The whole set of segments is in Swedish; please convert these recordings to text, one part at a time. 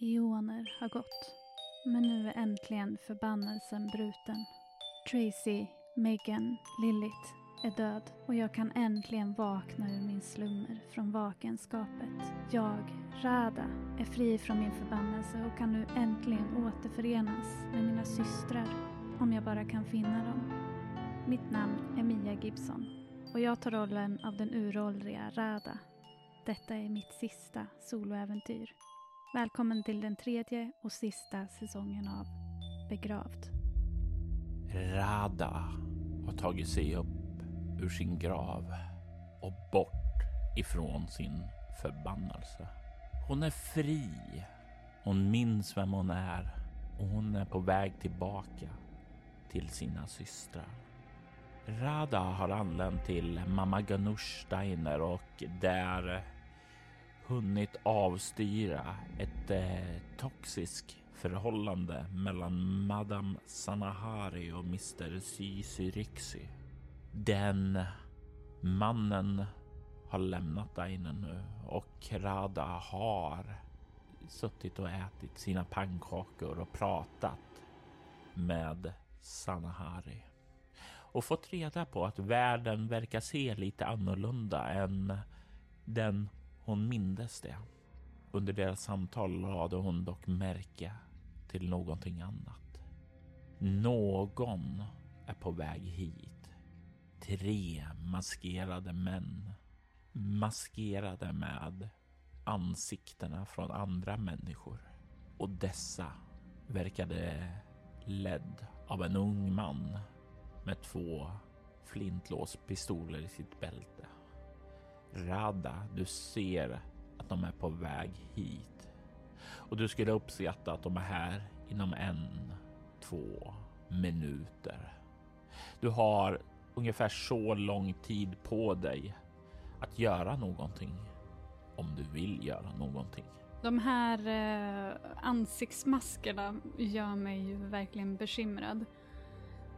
Eoner har gått. Men nu är äntligen förbannelsen bruten. Tracy, Megan, Lilith är död och jag kan äntligen vakna ur min slummer från vakenskapet. Jag, Rada, är fri från min förbannelse och kan nu äntligen återförenas med mina systrar om jag bara kan finna dem. Mitt namn är Mia Gibson och jag tar rollen av den uråldriga Rada. Detta är mitt sista soloäventyr. Välkommen till den tredje och sista säsongen av Begravd. Rada har tagit sig upp ur sin grav och bort ifrån sin förbannelse. Hon är fri. Hon minns vem hon är och hon är på väg tillbaka till sina systrar. Rada har anlänt till Mamma Ganush Steiner och där hunnit avstyra ett eh, toxiskt förhållande mellan Madame Sanahari och Mr. Sysyrixy. Den mannen har lämnat Dainen nu och Rada har suttit och ätit sina pannkakor och pratat med Sanahari och fått reda på att världen verkar se lite annorlunda än den hon mindes det. Under deras samtal lade hon dock märke till någonting annat. Någon är på väg hit. Tre maskerade män. Maskerade med ansiktena från andra människor. Och dessa verkade ledd av en ung man med två flintlåspistoler i sitt bälte. Rada, du ser att de är på väg hit och du skulle uppskatta att de är här inom en, två minuter. Du har ungefär så lång tid på dig att göra någonting om du vill göra någonting. De här eh, ansiktsmaskerna gör mig ju verkligen bekymrad.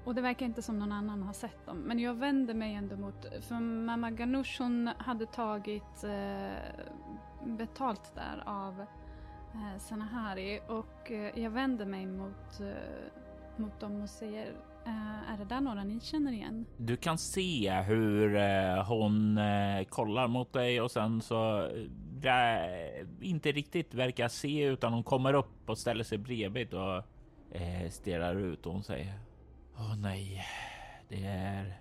Och det verkar inte som någon annan har sett dem. Men jag vänder mig ändå mot, för mamma Ganush hon hade tagit eh, betalt där av eh, Sanahari och eh, jag vänder mig mot, eh, mot dem och säger eh, är det där några ni känner igen? Du kan se hur eh, hon eh, kollar mot dig och sen så eh, inte riktigt verkar se utan hon kommer upp och ställer sig bredvid och eh, stirrar ut och hon säger Åh oh, nej, det är...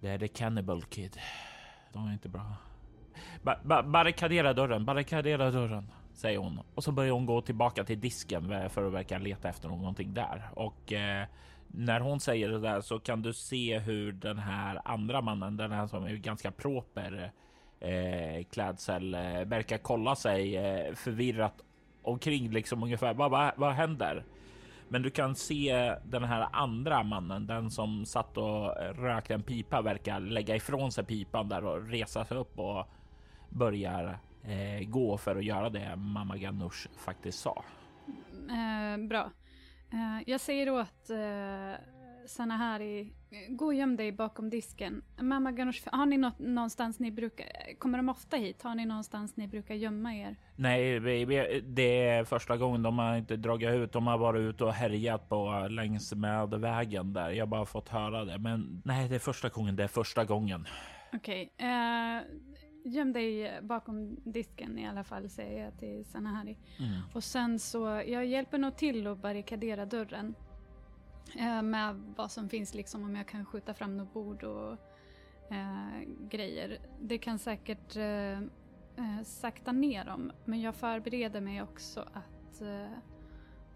Det är The Cannibal Kid. De är inte bra. Ba ba barrikadera dörren, barrikadera dörren, säger hon. Och så börjar hon gå tillbaka till disken för att verka leta efter någonting där. Och eh, när hon säger det där så kan du se hur den här andra mannen, den här som är ganska proper eh, klädsel, eh, verkar kolla sig eh, förvirrat omkring liksom ungefär. Vad, vad, vad händer? Men du kan se den här andra mannen, den som satt och rökte en pipa, verkar lägga ifrån sig pipan där och resa sig upp och börjar eh, gå för att göra det mamma Ganush faktiskt sa. Eh, bra. Eh, jag säger åt eh, Sanahari, gå och göm dig bakom disken. Mamma Ganush, har ni något, någonstans ni brukar, kommer de ofta hit? Har ni någonstans ni brukar gömma er? Nej, det är första gången de har inte dragit ut. De har varit ute och härjat på längs med vägen där. Jag har bara fått höra det. Men nej, det är första gången. Det är första gången. Okej. Okay, uh, eh, göm dig bakom disken i alla fall, säger jag till Sanahari. Mm. Och sen så, jag hjälper nog till att barrikadera dörren. Eh, med vad som finns, liksom om jag kan skjuta fram något bord och eh, grejer. Det kan säkert eh, eh sakta ner dem, men jag förbereder mig också att eh,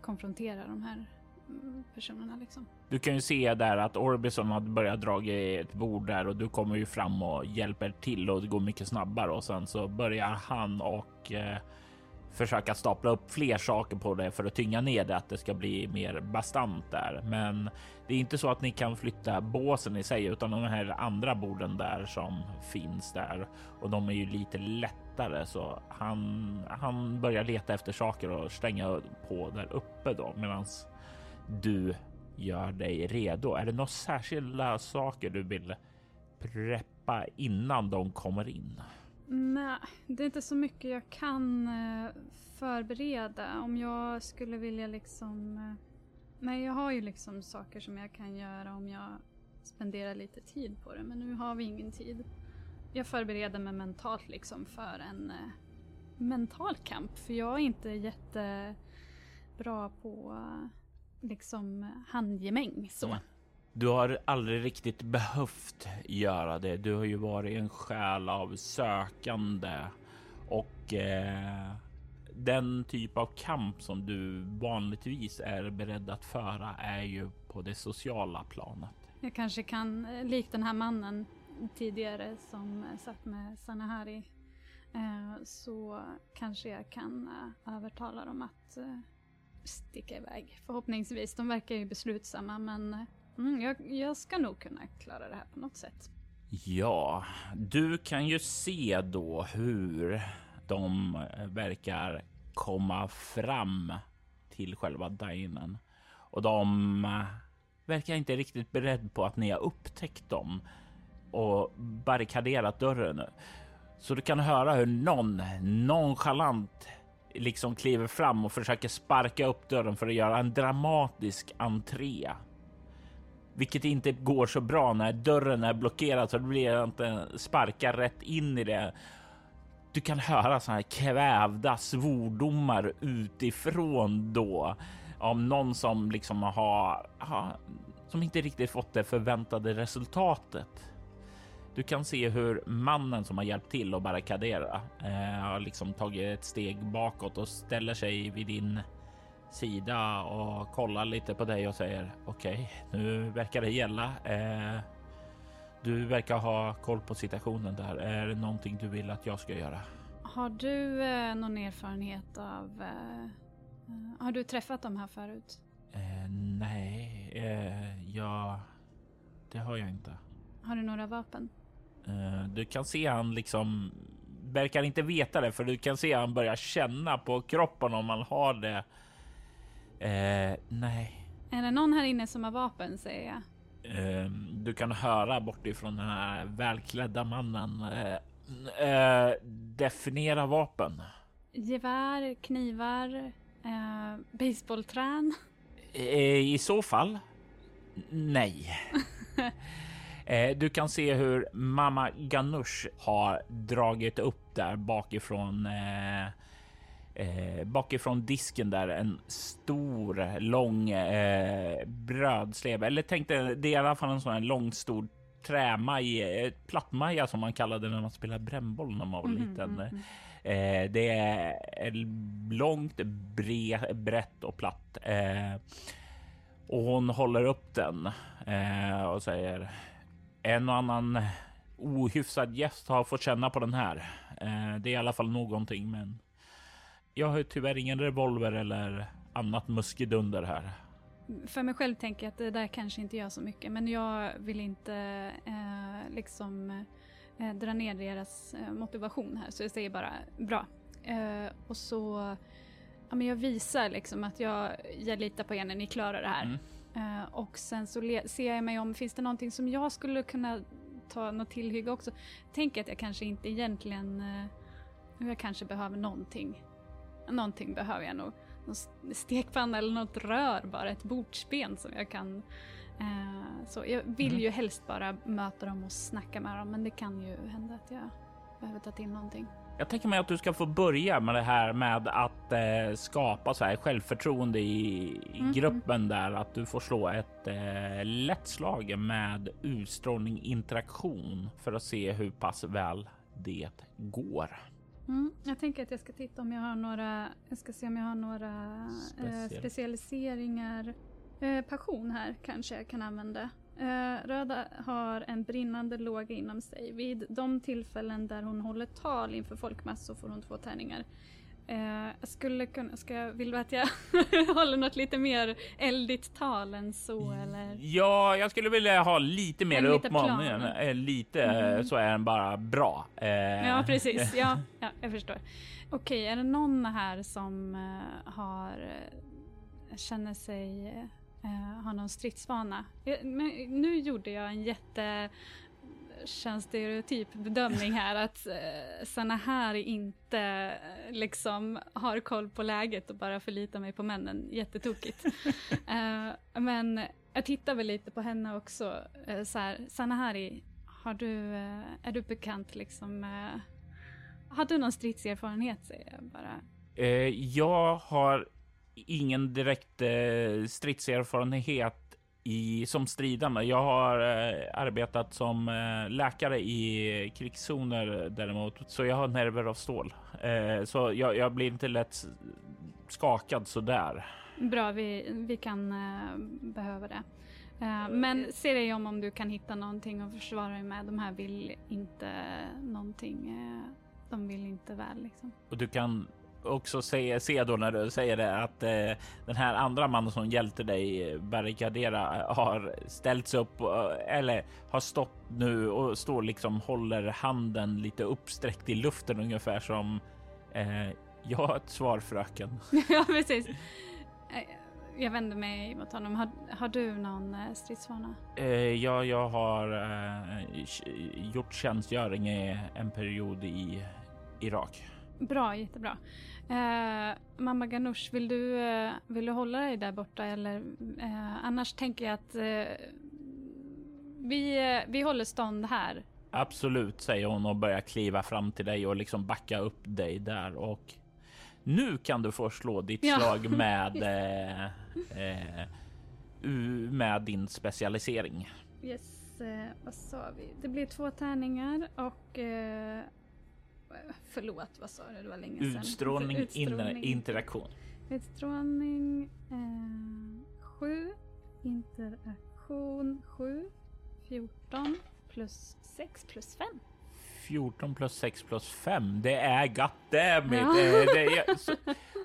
konfrontera de här mm, personerna. Liksom. Du kan ju se där att Orbison har börjat dra i ett bord där och du kommer ju fram och hjälper till och det går mycket snabbare och sen så börjar han och eh, försöka stapla upp fler saker på det för att tynga ner det, att det ska bli mer bastant där. Men det är inte så att ni kan flytta båsen i sig, utan de här andra borden där som finns där och de är ju lite lättare så han, han börjar leta efter saker och stänga på där uppe då medan du gör dig redo. Är det några särskilda saker du vill preppa innan de kommer in? Nej, det är inte så mycket jag kan eh, förbereda. Om jag skulle vilja liksom... Eh, nej, jag har ju liksom saker som jag kan göra om jag spenderar lite tid på det. Men nu har vi ingen tid. Jag förbereder mig mentalt liksom för en eh, mental kamp. För jag är inte jättebra på liksom handgemäng så. Mm. Du har aldrig riktigt behövt göra det. Du har ju varit en själ av sökande och eh, den typ av kamp som du vanligtvis är beredd att föra är ju på det sociala planet. Jag kanske kan, eh, likt den här mannen tidigare som eh, satt med Sanahari, eh, så kanske jag kan eh, övertala dem att eh, sticka iväg. Förhoppningsvis. De verkar ju beslutsamma men eh, Mm, jag, jag ska nog kunna klara det här på något sätt. Ja, du kan ju se då hur de eh, verkar komma fram till själva dinen och de eh, verkar inte riktigt beredd på att ni har upptäckt dem och barrikaderat dörren. Så du kan höra hur någon nonchalant liksom kliver fram och försöker sparka upp dörren för att göra en dramatisk entré vilket inte går så bra när dörren är blockerad så det blir inte sparkar rätt in i det. Du kan höra såna här kvävda svordomar utifrån då om någon som liksom har, har som inte riktigt fått det förväntade resultatet. Du kan se hur mannen som har hjälpt till att barrikadera eh, har liksom tagit ett steg bakåt och ställer sig vid din sida och kollar lite på dig och säger okej, okay, nu verkar det gälla. Eh, du verkar ha koll på situationen där. Är det någonting du vill att jag ska göra? Har du eh, någon erfarenhet av... Eh, eh har du träffat dem här förut? Eh, nej, eh, ja, det har jag inte. Har du några vapen? du kan se han liksom verkar inte veta det, för du kan se han börjar känna på kroppen om man har det Eh, nej. Är det någon här inne som har vapen säger jag? Eh, du kan höra bortifrån den här välklädda mannen. Eh, eh, definiera vapen. Gevär, knivar, eh, baseballträn. Eh, I så fall, nej. Eh, du kan se hur mamma Ganush har dragit upp där bakifrån eh, eh, bakifrån disken där en stor lång eh, brödslev. Eller tänkte det är i alla fall en sån här lång stor trämaj, eh, plattmaja som man kallade när man spelade brännboll när man var mm, liten. Mm, mm. Eh, det är långt, bre, brett och platt. Eh, och hon håller upp den eh, och säger en och annan ohyfsad gäst har fått känna på den här. Eh, det är i alla fall någonting, men jag har tyvärr ingen revolver eller annat muskedunder här. För mig själv tänker jag att det där kanske inte gör så mycket, men jag vill inte eh, liksom eh, dra ner deras eh, motivation här, så jag säger bara bra. Eh, och så, ja men jag visar liksom att jag, jag litar på er när ni klarar det här. Mm. Eh, och sen så ser jag mig om, finns det någonting som jag skulle kunna ta något tillhygge också? Tänker att jag kanske inte egentligen, eh, jag kanske behöver någonting någonting behöver jag nog. Någon stekpanna eller något rör bara, ett bordsben som jag kan eh, så jag vill mm. ju helst bara möta dem och snacka med dem men det kan ju hända att jag behöver ta till någonting. Jag tänker mig att du ska få börja med det här med att eh, skapa så här självförtroende i, i mm. gruppen där, att du får slå ett eh, lätt slag med utstrålning interaktion för att se hur pass väl det går. Mm, jag tänker att jag ska titta om jag har några, jag ska se om jag har några eh, specialiseringar. Eh, passion här kanske jag kan använda. Eh, Röda har en brinnande låga inom sig. Vid de tillfällen där hon håller tal inför folkmassor får hon två tärningar. Eh, jag skulle kunna, ska jag, vill du att jag håller något lite mer eldigt tal än så eller? Ja, jag skulle vilja ha lite mer uppmaningar. Eh, lite mm. så är den bara bra. Eh. Ja, precis. Ja, ja, jag förstår. Okej, är det någon här som uh, har känner sig har någon stridsvana? Men, nu gjorde jag en jätte könsstereotyp bedömning här att eh, såna här inte eh, liksom har koll på läget och bara förlitar mig på männen. Jättetokigt. eh, men jag tittar väl lite på henne också. Eh, så här, Sanahari, har du, är du bekant liksom har du någon stridserfarenhet säger jag bara. Jag har ingen direkt stridserfarenhet i, som stridande. Jag har eh, arbetat som eh, läkare i krigszoner däremot, så jag har nerver av stål. Eh, så jag, jag, blir inte lätt skakad så där. Bra, vi, vi kan eh, behöva det. Eh, men se dig om om du kan hitta någonting att försvara dig med. De här vill inte någonting. Eh, de vill inte väl liksom. Och du kan också se, se då när du säger det att eh, den här andra mannen som hjälpte dig barrikadera har ställts upp eller har stått nu och står liksom håller handen lite uppsträckt i luften ungefär som eh, jag har ett svar fröken. ja precis. Eh, jag vänder mig mot honom. Har, har du någon eh, stridsvana? Eh, ja, jag har eh, gjort tjänstgöring i en period i Irak. Bra, jättebra. Eh, mamma Ganoush, vill du, eh, vill du hålla dig där borta eller eh, annars tänker jag att eh, vi, eh, vi håller stånd här. Absolut, säger hon och börjar kliva fram till dig och liksom backa upp dig där och nu kan du få slå ditt ja. slag med eh, med din specialisering. Yes, vad sa vi? Det blir två tärningar och Förlåt, vad sa du? Det var länge sedan. Utstrålning, Utstrålning. interaktion. Utstrålning eh, 7. Interaktion 7. 14 plus 6 plus 5. 14 plus 6 plus 5. Det är goddammit. Ja. Det, det så,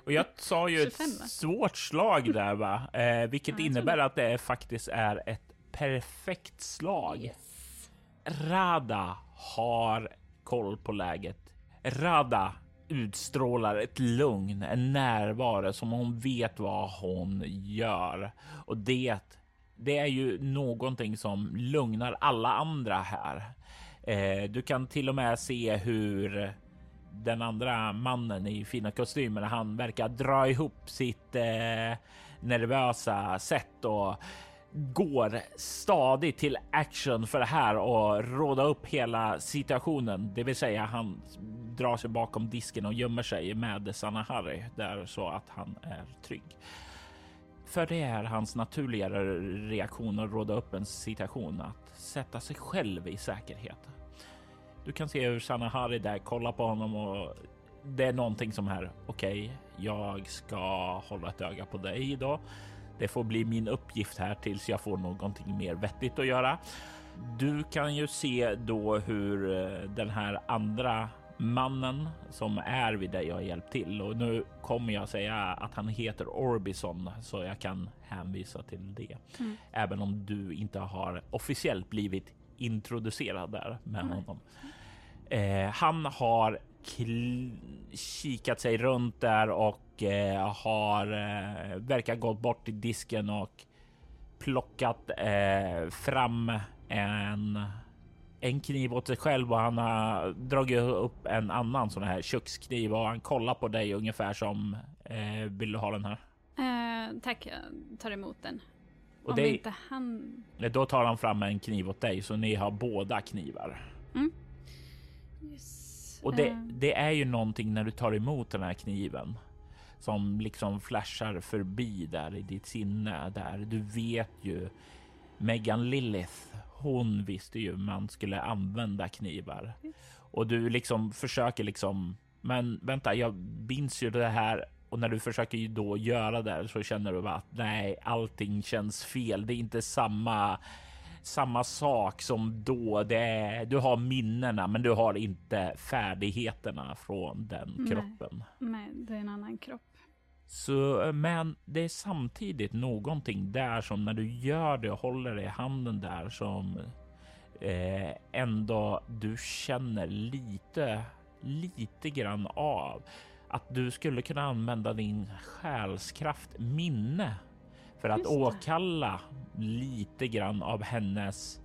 och jag sa ju 25, ett svårt slag där va? Eh, vilket ja, innebär att det faktiskt är ett perfekt slag. Yes. Rada har koll på läget Rada utstrålar ett lugn, en närvaro som hon vet vad hon gör. Och det, det är ju någonting som lugnar alla andra här. Eh, du kan till och med se hur den andra mannen i fina kostymer, han verkar dra ihop sitt eh, nervösa sätt och går stadigt till action för det här och råda upp hela situationen. Det vill säga han drar sig bakom disken och gömmer sig med Sanna Harry där så att han är trygg. För det är hans naturliga reaktion att råda upp en situation att sätta sig själv i säkerhet. Du kan se hur Sanna Harry där kollar på honom och det är någonting som här. Okej, okay, jag ska hålla ett öga på dig idag. Det får bli min uppgift här tills jag får någonting mer vettigt att göra. Du kan ju se då hur eh, den här andra mannen som är vid dig har hjälpt till och nu kommer jag säga att han heter Orbison så jag kan hänvisa till det. Mm. Även om du inte har officiellt blivit introducerad där med mm. honom. Eh, han har kikat sig runt där och eh, har eh, verkar gått bort till disken och plockat eh, fram en en kniv åt sig själv och han har dragit upp en annan sån här kökskniv och han kollar på dig ungefär som eh, vill du ha den här? Eh, tack, jag tar emot den. Och Om det, inte han... Då tar han fram en kniv åt dig så ni har båda knivar. Mm. Yes. Och det, eh. det är ju någonting när du tar emot den här kniven som liksom flashar förbi där i ditt sinne där. Du vet ju Megan Lilith hon visste ju man skulle använda knivar och du liksom försöker liksom. Men vänta, jag minns ju det här och när du försöker ju då göra det så känner du att nej, allting känns fel. Det är inte samma samma sak som då. Det är, du har minnena, men du har inte färdigheterna från den nej. kroppen. Nej, det är en annan kropp. Så, men det är samtidigt någonting där som när du gör det och håller det i handen där som eh, ändå du känner lite, lite grann av att du skulle kunna använda din själskraft minne för att åkalla lite grann av hennes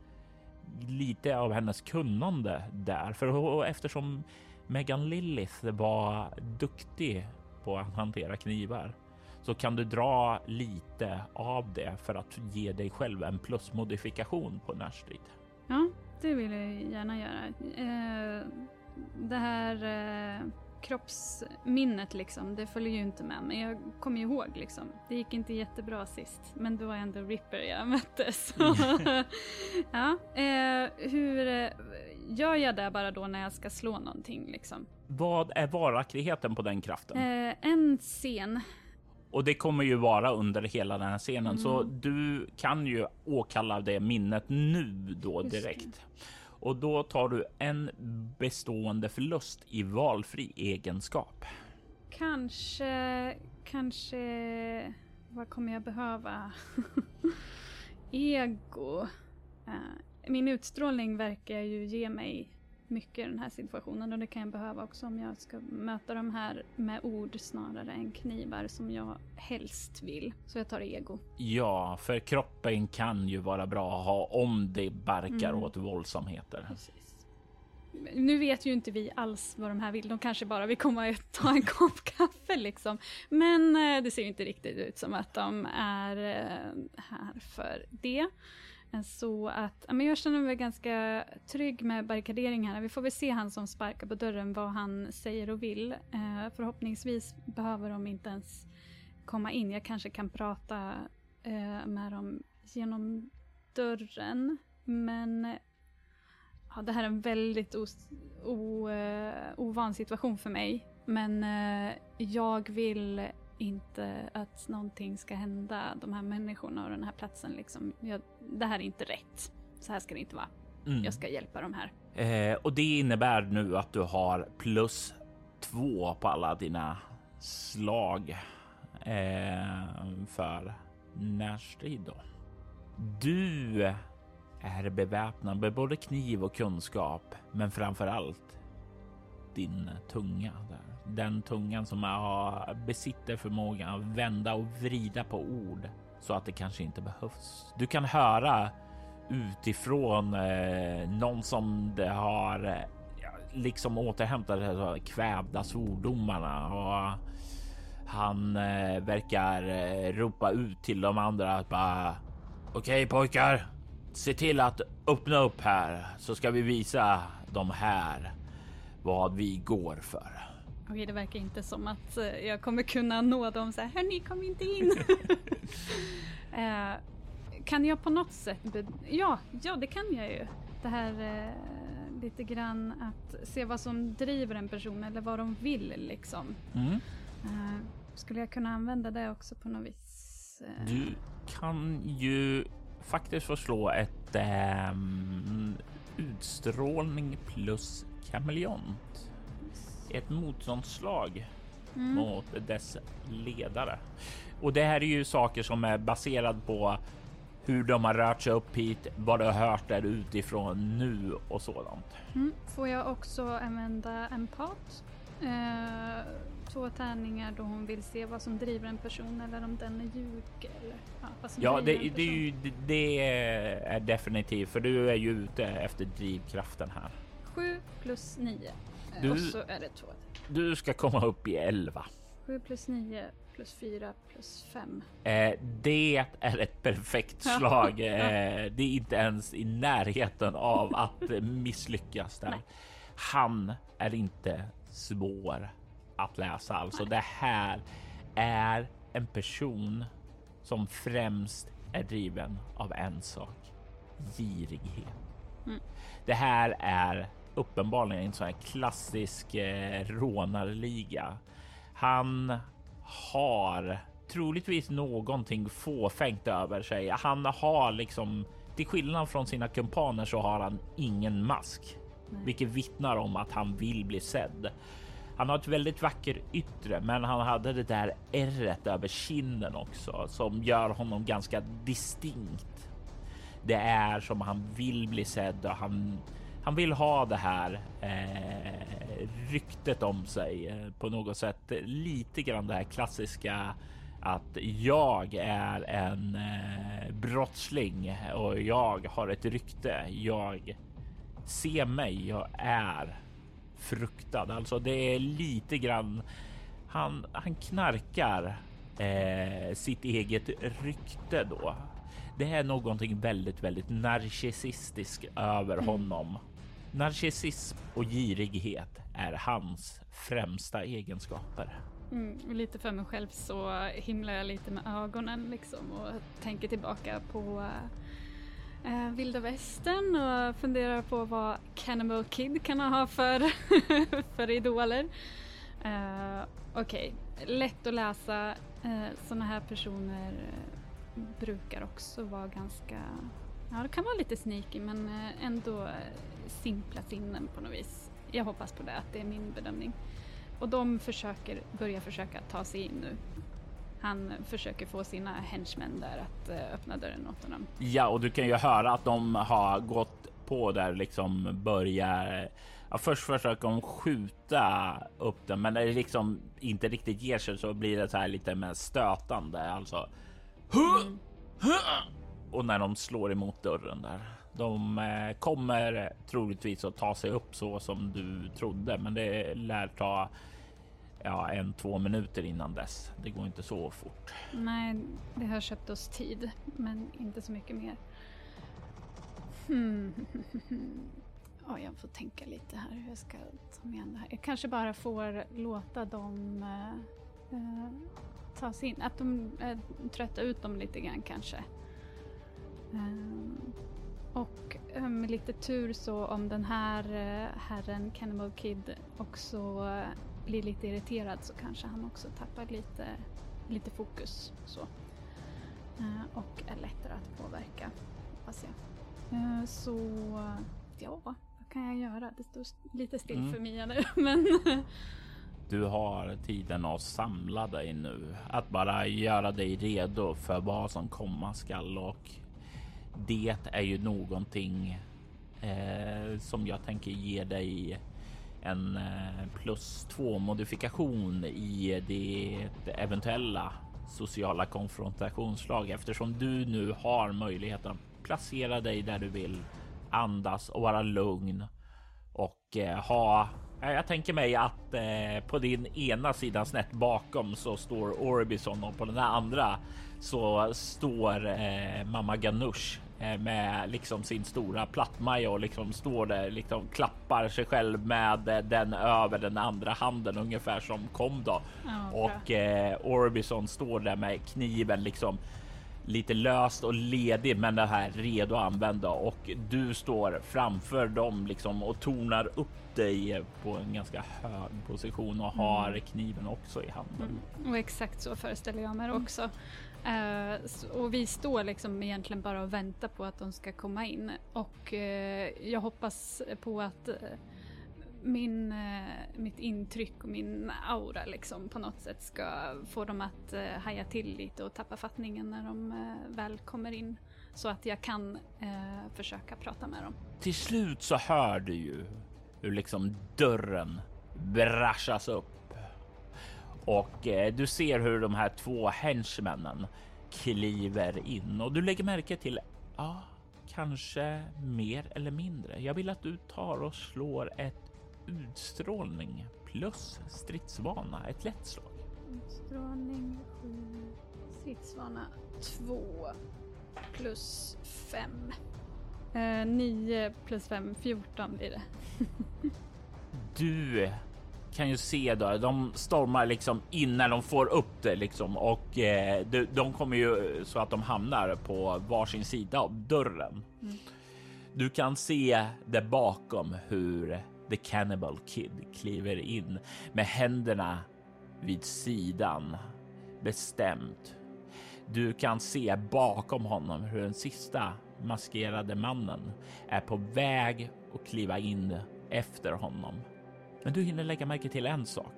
lite av hennes kunnande där. För eftersom Megan Lilith var duktig på att hantera knivar så kan du dra lite av det för att ge dig själv en plusmodifikation på närstrid. Ja, det vill jag gärna göra. Eh, det här eh, kroppsminnet liksom, det följer ju inte med mig. Jag kommer ihåg liksom, det gick inte jättebra sist, men det var ändå Ripper jag mötte. Så. ja, eh, hur eh, gör jag det bara då när jag ska slå någonting liksom? Vad är varaktigheten på den kraften? Eh, en scen. Och det kommer ju vara under hela den här scenen, mm. så du kan ju åkalla det minnet nu då direkt. Och då tar du en bestående förlust i valfri egenskap. Kanske, kanske, vad kommer jag behöva? Ego. Eh, min utstrålning verkar ju ge mig mycket i den här situationen och det kan jag behöva också om jag ska möta de här med ord snarare än knivar som jag helst vill. Så jag tar ego. Ja, för kroppen kan ju vara bra att ha om det barkar mm. åt våldsamheter. Precis. Nu vet ju inte vi alls vad de här vill. De kanske bara vill komma och ta en kopp kaffe liksom. Men eh, det ser ju inte riktigt ut som att de är eh, här för det. Eh, så att men jag känner mig ganska trygg med barrikaderingarna. här. Vi får väl se han som sparkar på dörren vad han säger och vill. Eh, förhoppningsvis behöver de inte ens komma in. Jag kanske kan prata eh, med dem genom dörren. Men ja, det här är en väldigt os, o, eh, ovan situation för mig. Men eh, jag vill inte att någonting ska hända de här människorna och den här platsen. Liksom. Jag, det här är inte rätt. Så här ska det inte vara. Mm. Jag ska hjälpa dem här. Eh, och det innebär nu att du har plus två på alla dina slag eh, för närstrid. Då. Du är beväpnad med både kniv och kunskap, men framför allt din tunga. Där den tungan som har, besitter förmågan att vända och vrida på ord så att det kanske inte behövs. Du kan höra utifrån eh, någon som det har eh, liksom återhämtat de kvävda svordomarna och han eh, verkar eh, ropa ut till de andra att bara okej okay, pojkar, se till att öppna upp här så ska vi visa de här vad vi går för. Okej, det verkar inte som att eh, jag kommer kunna nå dem så här, hörni kom inte in. eh, kan jag på något sätt, ja, ja det kan jag ju. Det här eh, lite grann att se vad som driver en person eller vad de vill liksom. Mm. Eh, skulle jag kunna använda det också på något vis? Eh? Du kan ju faktiskt få slå ett ehm, utstrålning plus kameleont ett motståndsslag mm. mot dess ledare. Och det här är ju saker som är baserad på hur de har rört sig upp hit, vad du har hört där utifrån nu och sådant. Mm. Får jag också använda empat? Eh, två tärningar då hon vill se vad som driver en person eller om den är ljuger. Eller, ja, ja det, det, är ju, det är definitivt för du är ju ute efter drivkraften här. 7 plus 9. Du, och så är det två. Du ska komma upp i 11. 7 plus 9 plus 4 plus 5. Eh, det är ett perfekt slag. eh, det är inte ens i närheten av att misslyckas där. Nej. Han är inte svår att läsa. Alltså Nej. det här är en person som främst är driven av en sak. Girighet. Mm. Det här är uppenbarligen en sån här klassisk eh, rånarliga. Han har troligtvis någonting fåfängt över sig. Han har liksom till skillnad från sina kumpaner så har han ingen mask, Nej. vilket vittnar om att han vill bli sedd. Han har ett väldigt vackert yttre, men han hade det där ärret över kinden också som gör honom ganska distinkt. Det är som han vill bli sedd och han han vill ha det här eh, ryktet om sig eh, på något sätt. Lite grann det här klassiska att jag är en eh, brottsling och jag har ett rykte. Jag ser mig. Jag är fruktad. Alltså, det är lite grann. Han, han knarkar eh, sitt eget rykte då. Det är någonting väldigt, väldigt narcissistiskt över mm. honom. Narcissism och girighet är hans främsta egenskaper. Mm, lite för mig själv så himlar jag lite med ögonen liksom och tänker tillbaka på äh, vilda västern och funderar på vad Cannibal Kid kan ha för, för idoler. Uh, Okej, okay. lätt att läsa. Eh, uh, Sådana här personer brukar också vara ganska, ja det kan vara lite sneaky men ändå simpla sinnen på något vis. Jag hoppas på det, att det är min bedömning. Och de försöker, börjar försöka ta sig in nu. Han försöker få sina henchmen där att uh, öppna dörren åt honom. Ja, och du kan ju höra att de har gått på där liksom börjar Ja, först försöker de skjuta upp den, men när det liksom inte riktigt ger sig så blir det så här lite mer stötande. Alltså. Mm. Och när de slår emot dörren där. De eh, kommer troligtvis att ta sig upp så som du trodde, men det lär ta ja, en, två minuter innan dess. Det går inte så fort. Nej, det har köpt oss tid, men inte så mycket mer. Hmm. Oh, jag får tänka lite här hur jag ska ta mig an det här. Jag kanske bara får låta dem eh, eh ta sig in. Att de eh, trötta ut dem lite grann kanske. Uh, och med lite tur så om den här herren Cannibal Kid också blir lite irriterad så kanske han också tappar lite, lite fokus. Så. Uh, och är lättare att påverka, hoppas jag. Så ja, vad kan jag göra? Det står lite still mm. för Mia nu, men... Du har tiden att samla dig nu, att bara göra dig redo för vad som komma skall och det är ju någonting eh, som jag tänker ge dig en eh, plus två modifikation i det eventuella sociala konfrontationsslag eftersom du nu har möjligheten att placera dig där du vill, andas och vara lugn och eh, ha eh, jag tänker mig att eh, på din ena sida snett bakom så står Orbison och på den andra så står eh, mamma Ganush Eh, med liksom sin stora plattmaja och liksom står där liksom klappar sig själv med eh, den över den andra handen ungefär som kom då. Oh, och eh, Orbison står där med kniven liksom lite löst och ledig, men det här redo att använda och du står framför dem liksom och tonar upp dig på en ganska hög position och har mm. kniven också i handen. Mm. Och exakt så föreställer jag mig också. Uh, och vi står liksom egentligen bara och väntar på att de ska komma in. Och uh, jag hoppas på att uh, min, mitt intryck och min aura liksom på något sätt ska få dem att haja till lite och tappa fattningen när de väl kommer in. Så att jag kan försöka prata med dem. Till slut så hör du ju hur liksom dörren brashas upp och eh, du ser hur de här två henchmännen kliver in och du lägger märke till, ja, kanske mer eller mindre. Jag vill att du tar och slår ett utstrålning plus stridsvana, ett lätt slag. Utstrålning 7, stridsvana 2 plus 5. Eh, 9 plus 5, 14 blir det. du kan ju se då, de stormar liksom in när de får upp det liksom och eh, de, de, kommer ju så att de hamnar på varsin sida av dörren. Mm. Du kan se där bakom hur The Cannibal Kid kliver in med händerna vid sidan bestämt. Du kan se bakom honom hur den sista maskerade mannen är på väg att kliva in efter honom. Men du hinner lägga märke till en sak.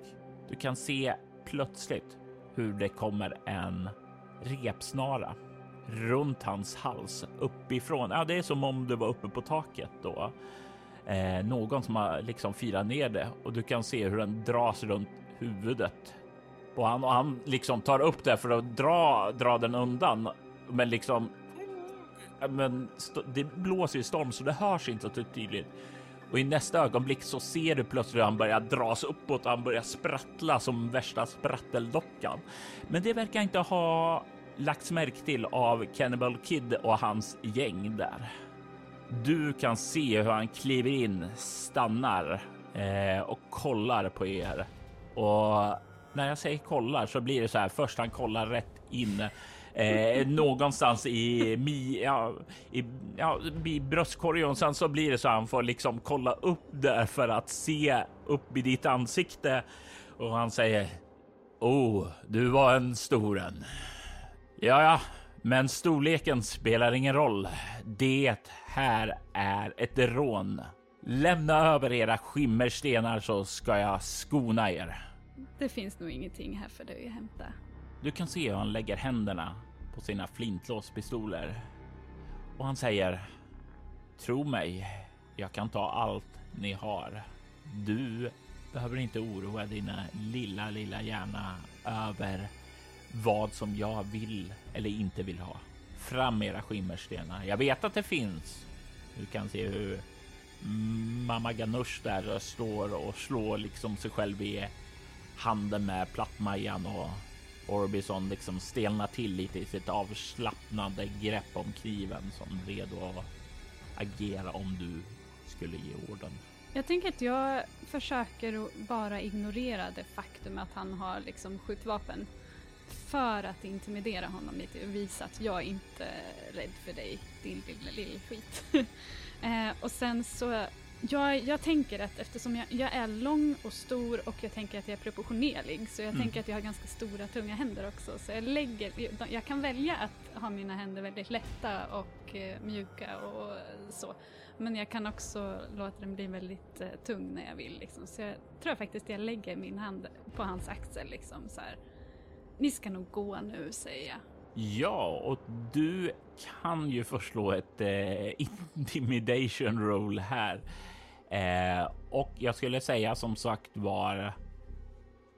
Du kan se plötsligt hur det kommer en repsnara runt hans hals uppifrån. Ja, det är som om du var uppe på taket då. Eh, någon som har liksom firat ner det och du kan se hur den dras runt huvudet på han och han liksom tar upp det för att dra, dra den undan. Men liksom, men det blåser ju storm så det hörs inte så tydligt. Och i nästa ögonblick så ser du plötsligt hur han börjar dras uppåt och han börjar sprattla som värsta spratteldockan. Men det verkar inte ha lagts märke till av Cannibal Kid och hans gäng där. Du kan se hur han kliver in, stannar eh, och kollar på er. Och när jag säger kollar så blir det så här. Först han kollar rätt in eh, någonstans i, mi, ja, i, ja, i bröstkorgen. Sen så blir det så att han får liksom kolla upp där för att se upp i ditt ansikte. Och han säger Oh, du var en stor en. Ja, ja, men storleken spelar ingen roll. Det här är ett rån. Lämna över era skimmerstenar så ska jag skona er. Det finns nog ingenting här för dig att hämta. Du kan se hur han lägger händerna på sina flintlåspistoler och han säger Tro mig, jag kan ta allt ni har. Du behöver inte oroa dina lilla, lilla hjärna över vad som jag vill eller inte vill ha. Fram era skimmerstenar. Jag vet att det finns. Du kan se hur mamma Ganush där står och slår liksom sig själv i handen med plattmajan och Orbison liksom stelnar till lite i sitt avslappnade grepp om kniven som redo att agera om du skulle ge orden. Jag tänker att jag försöker bara ignorera det faktum att han har liksom skjutvapen för att intimidera honom lite och visa att jag inte är rädd för dig, din lilla lillskit. eh, och sen så jag, jag tänker att eftersom jag, jag, är lång och stor och jag tänker att jag är proportionerlig så jag mm. tänker att jag har ganska stora tunga händer också. Så jag, lägger, jag kan välja att ha mina händer väldigt lätta och eh, mjuka och så. Men jag kan också låta den bli väldigt eh, tung när jag vill. Liksom. Så jag tror faktiskt att jag lägger min hand på hans axel. Liksom, så här. Ni ska nog gå nu, säger jag. Ja, och du kan ju förslå ett eh, intimidation roll här. Eh, och jag skulle säga som sagt var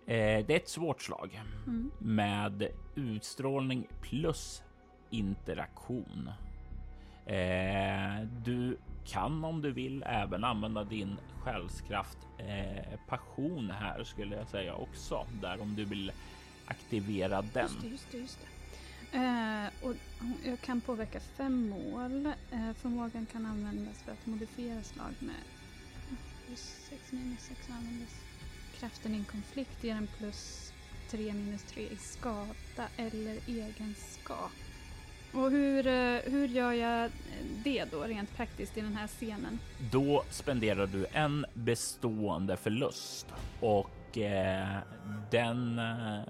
eh, det är ett svårt slag mm. med utstrålning plus interaktion. Eh, du kan om du vill även använda din själskraft eh, passion här skulle jag säga också där om du vill aktivera den. Just det, just det, just det. Eh, och jag kan påverka fem mål. Eh, förmågan kan användas för att modifiera slag med plus 6 minus 6 användes. Kraften i en konflikt ger en plus 3 minus 3 i skada eller egenskap. Och hur, eh, hur gör jag eh, det då rent praktiskt i den här scenen? Då spenderar du en bestående förlust och eh, den eh,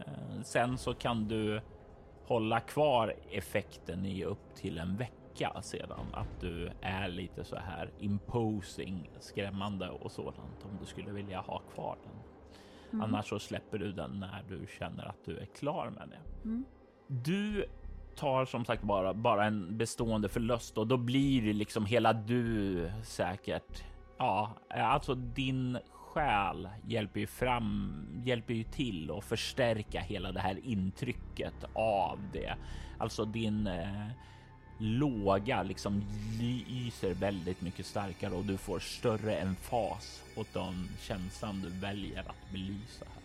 sen så kan du hålla kvar effekten i upp till en vecka märka sedan att du är lite så här imposing, skrämmande och sådant om du skulle vilja ha kvar den. Mm. Annars så släpper du den när du känner att du är klar med det. Mm. Du tar som sagt bara, bara en bestående förlust och då blir det liksom hela du säkert. Ja, alltså din själ hjälper ju fram, hjälper ju till att förstärka hela det här intrycket av det. Alltså din eh, låga liksom lyser väldigt mycket starkare och du får större emfas åt den känslan du väljer att belysa. Här.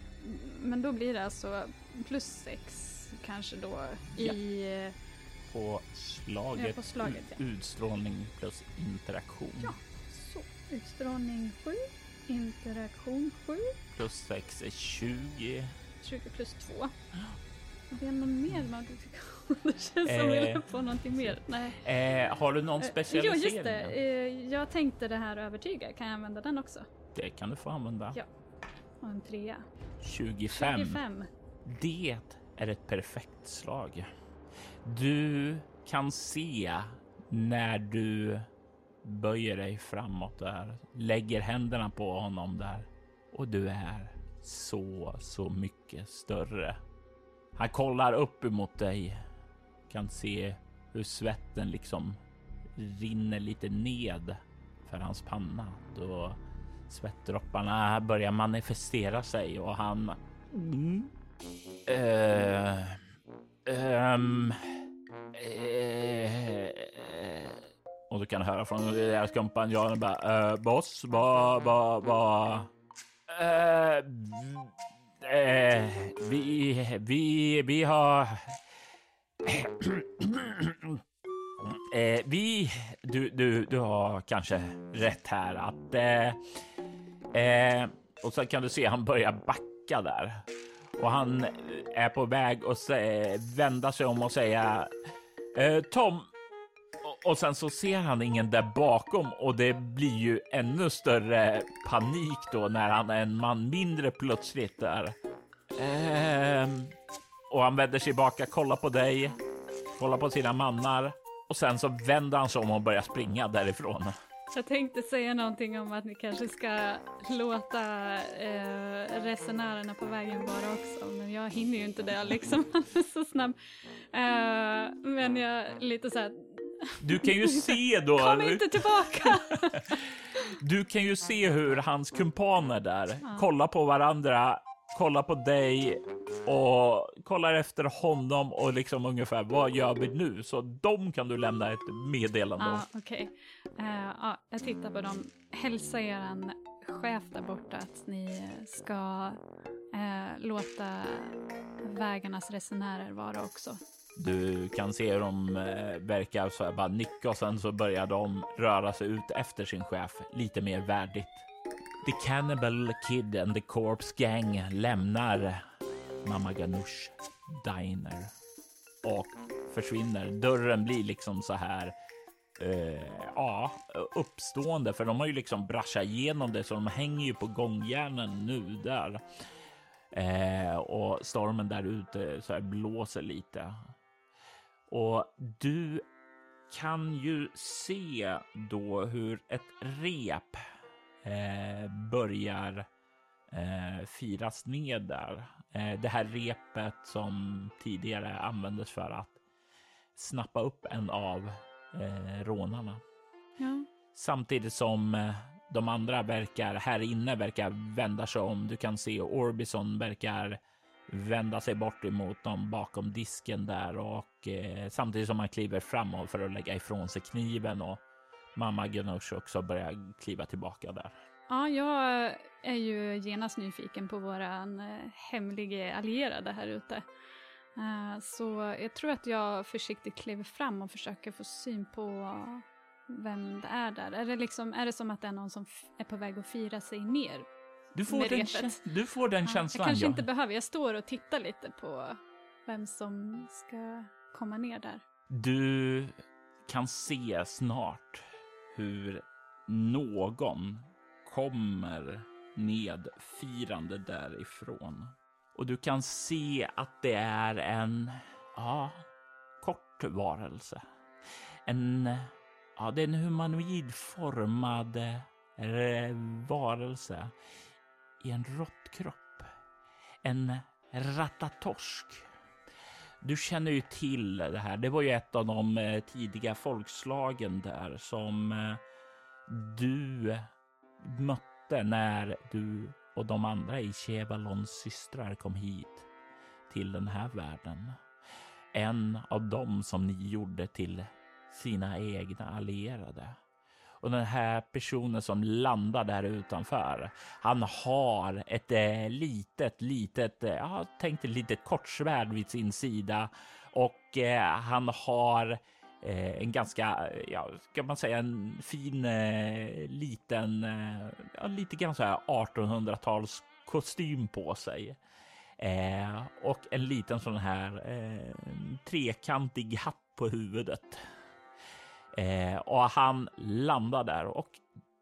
Men då blir det alltså plus sex kanske då i... Ja. På slaget, ja, på slaget ja. utstrålning plus interaktion. Ja, så. Utstrålning 7, interaktion 7. Plus 6 är 20. 20 plus 2. Det är någon mer modifikation. Det känns som eh, vi är på någonting mer. Nej. Eh, har du någon specialisering? Jo, just det. Eh, jag tänkte det här övertyga. Kan jag använda den också? Det kan du få använda. Ja. Och en trea. 25. 25. Det är ett perfekt slag. Du kan se när du böjer dig framåt där, lägger händerna på honom där och du är så, så mycket större han kollar upp emot dig. Kan se hur svetten liksom rinner lite ned för hans panna. Då svettdropparna börjar manifestera sig och han mm, Eh, ehm, uh, och du kan höra från deras kompanjoner bara, Uh, boss, vad, vad, vad, eh, vi, vi, vi har, eh, vi, du, du, du har kanske rätt här att, eh, eh, och så kan du se han börjar backa där och han är på väg att vända sig om och säga eh, Tom. Och sen så ser han ingen där bakom och det blir ju ännu större panik då när han är en man mindre plötsligt där. Eh, och han vänder sig tillbaka, kollar på dig, kollar på sina mannar och sen så vänder han sig om och börjar springa därifrån. Jag tänkte säga någonting om att ni kanske ska låta eh, resenärerna på vägen vara också, men jag hinner ju inte det liksom så snabbt. Eh, men jag lite så här. Du kan ju se då. Kom inte tillbaka. du kan ju se hur hans kumpaner där ja. kollar på varandra kollar på dig och kollar efter honom och liksom ungefär vad gör vi nu? Så de kan du lämna ett meddelande om. Ah, Okej, okay. uh, ah, jag tittar på dem. Hälsa er chef där borta att ni ska uh, låta vägarnas resenärer vara också. Du kan se hur de eh, verkar så här bara nicka och sen så börjar de röra sig ut efter sin chef lite mer värdigt. The Cannibal Kid and the Corpse Gang lämnar Mamma Ganoush Diner och försvinner. Dörren blir liksom så här Uh, ja, uppstående, för de har ju liksom braschat igenom det, så de hänger ju på gångjärnen nu där. Uh, och stormen där ute så här blåser lite. Och du kan ju se då hur ett rep eh, börjar eh, firas ned där. Eh, det här repet som tidigare användes för att snappa upp en av eh, rånarna. Ja. Samtidigt som eh, de andra verkar här inne verkar vända sig om. Du kan se Orbison verkar vända sig bort emot dem bakom disken där och eh, samtidigt som han kliver framåt för att lägga ifrån sig kniven och mamma Gnush också börjar kliva tillbaka där. Ja, jag är ju genast nyfiken på våran eh, hemliga allierade här ute. Eh, så jag tror att jag försiktigt kliver fram och försöker få syn på vem det är där. Är det, liksom, är det som att det är någon som är på väg att fira sig ner? Du får, den, du får den känslan. Jag kanske ja. inte behöver, jag står och tittar lite på vem som ska komma ner där. Du kan se snart hur någon kommer nedfirande därifrån. Och du kan se att det är en, ja, kort varelse. En, ja, det är en humanoidformad formad varelse i en råttkropp. En ratatorsk. Du känner ju till det här. Det var ju ett av de eh, tidiga folkslagen där som eh, du mötte när du och de andra i Chevalons systrar kom hit till den här världen. En av dem som ni gjorde till sina egna allierade. Och den här personen som landar där utanför, han har ett eh, litet, litet, eh, jag tänkte litet kortsvärd vid sin sida och eh, han har eh, en ganska, eh, ja, ska man säga en fin eh, liten, ja, lite grann så här 1800-tals kostym på sig. Eh, och en liten sån här eh, trekantig hatt på huvudet. Eh, och han landar där och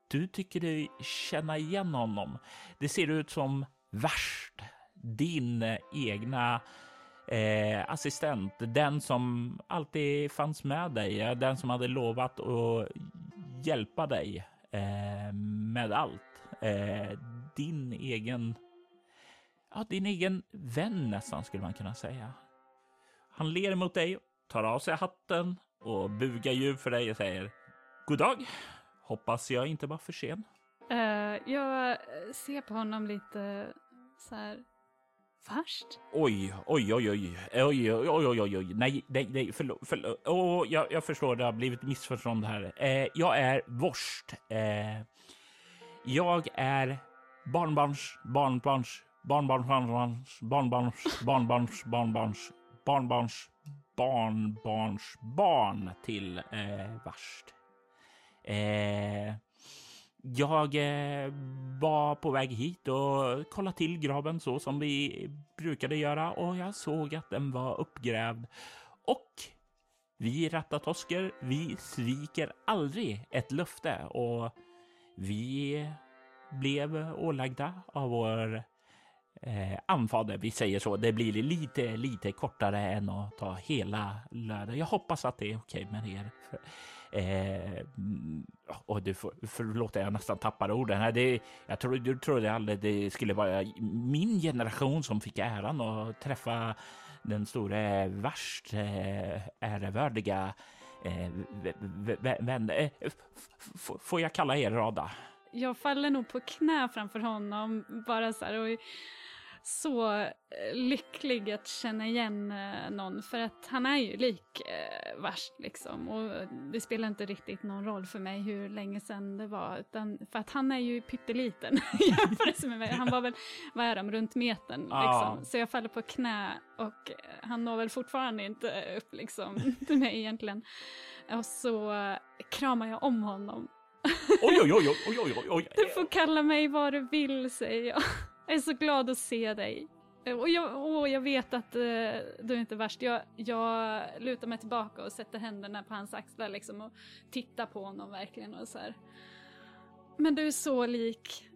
du tycker dig känna igen honom. Det ser ut som värst din egna eh, assistent, den som alltid fanns med dig, den som hade lovat att hjälpa dig eh, med allt. Eh, din egen, ja, din egen vän nästan skulle man kunna säga. Han ler mot dig, tar av sig hatten och bugar djupt för dig och säger God dag. Hoppas jag inte var för sen. Uh, jag ser på honom lite så här Värst? Oj, oj, oj, oj, oj, oj, oj, oj, oj, nej, nej, nej, förlåt, förlåt. Oh, jag, jag förstår, det har blivit missförstånd här. Eh, jag är vorst. Eh, jag är barnbarns, barnbarns, barnbarns, barnbarns, barnbarns, barnbarns, barnbarns, barnbarns, barnbarns barn till eh, Varst. Eh, jag eh, var på väg hit och kollade till graven så som vi brukade göra och jag såg att den var uppgrävd. Och vi rattatosker, vi sviker aldrig ett löfte och vi blev ålagda av vår eh, anfader, vi säger så. Det blir lite, lite kortare än att ta hela lördag. Jag hoppas att det är okej med er. Eh, mm, och du får, förlåt, jag nästan tappar orden. Det, jag tror, du trodde aldrig det skulle vara min generation som fick äran att träffa den store värst eh, ärevördiga eh, vän. Eh, får jag kalla er Rada? Jag faller nog på knä framför honom, bara så här. Och så eh, lycklig att känna igen eh, någon för att han är ju lik eh, värst liksom och det spelar inte riktigt någon roll för mig hur länge sedan det var utan för att han är ju pytteliten jämfört med mig. Han var väl, vad är de, runt metern liksom. Så jag faller på knä och han når väl fortfarande inte upp liksom till mig egentligen. Och så kramar jag om honom. oj, oj, oj, oj, oj, oj, oj. Du får kalla mig vad du vill, säger jag. Jag är så glad att se dig. Eh, och jag, och jag vet att uh, du är inte värst. Jag, jag lutar mig tillbaka och sätter händerna på hans axlar liksom och tittar på honom verkligen och så här. Men du är så lik,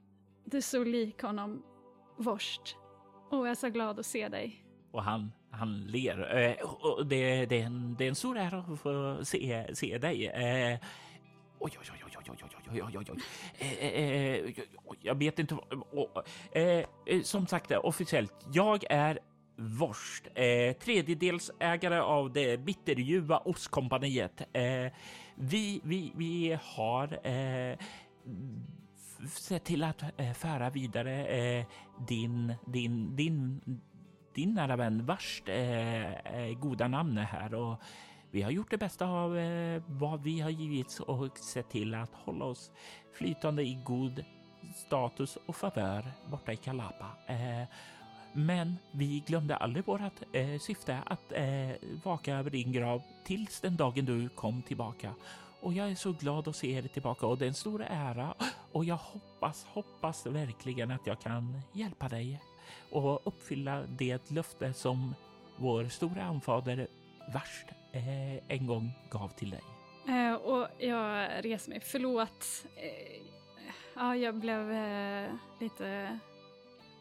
du är så lik honom, Vorst. Och jag är så glad att se dig. Och han, han ler. Eh, och det, det, är en, det är en stor ära att få se, se dig. Eh, oj, oj, oj, oj, oj, oj, oj, oj, oj. Eh, eh, eh, eh jag vet inte. Eh, eh, som sagt, officiellt. Jag är Vorst, eh, tredjedelsägare av det bitterljuva ostkompaniet. Eh, vi, vi, vi har eh, sett till att eh, föra vidare eh, din, din, din, din nära vän Vorst eh, goda namn här och vi har gjort det bästa av eh, vad vi har givits och sett till att hålla oss flytande i god status och favör borta i Kalapa. Eh, men vi glömde aldrig vårt eh, syfte att eh, vaka över din grav tills den dagen du kom tillbaka. Och jag är så glad att se er tillbaka och det är en stor ära och jag hoppas, hoppas verkligen att jag kan hjälpa dig och uppfylla det löfte som vår stora anfader Värst eh, en gång gav till dig. Eh, och jag reser mig. Förlåt. Eh, ja, jag blev eh, lite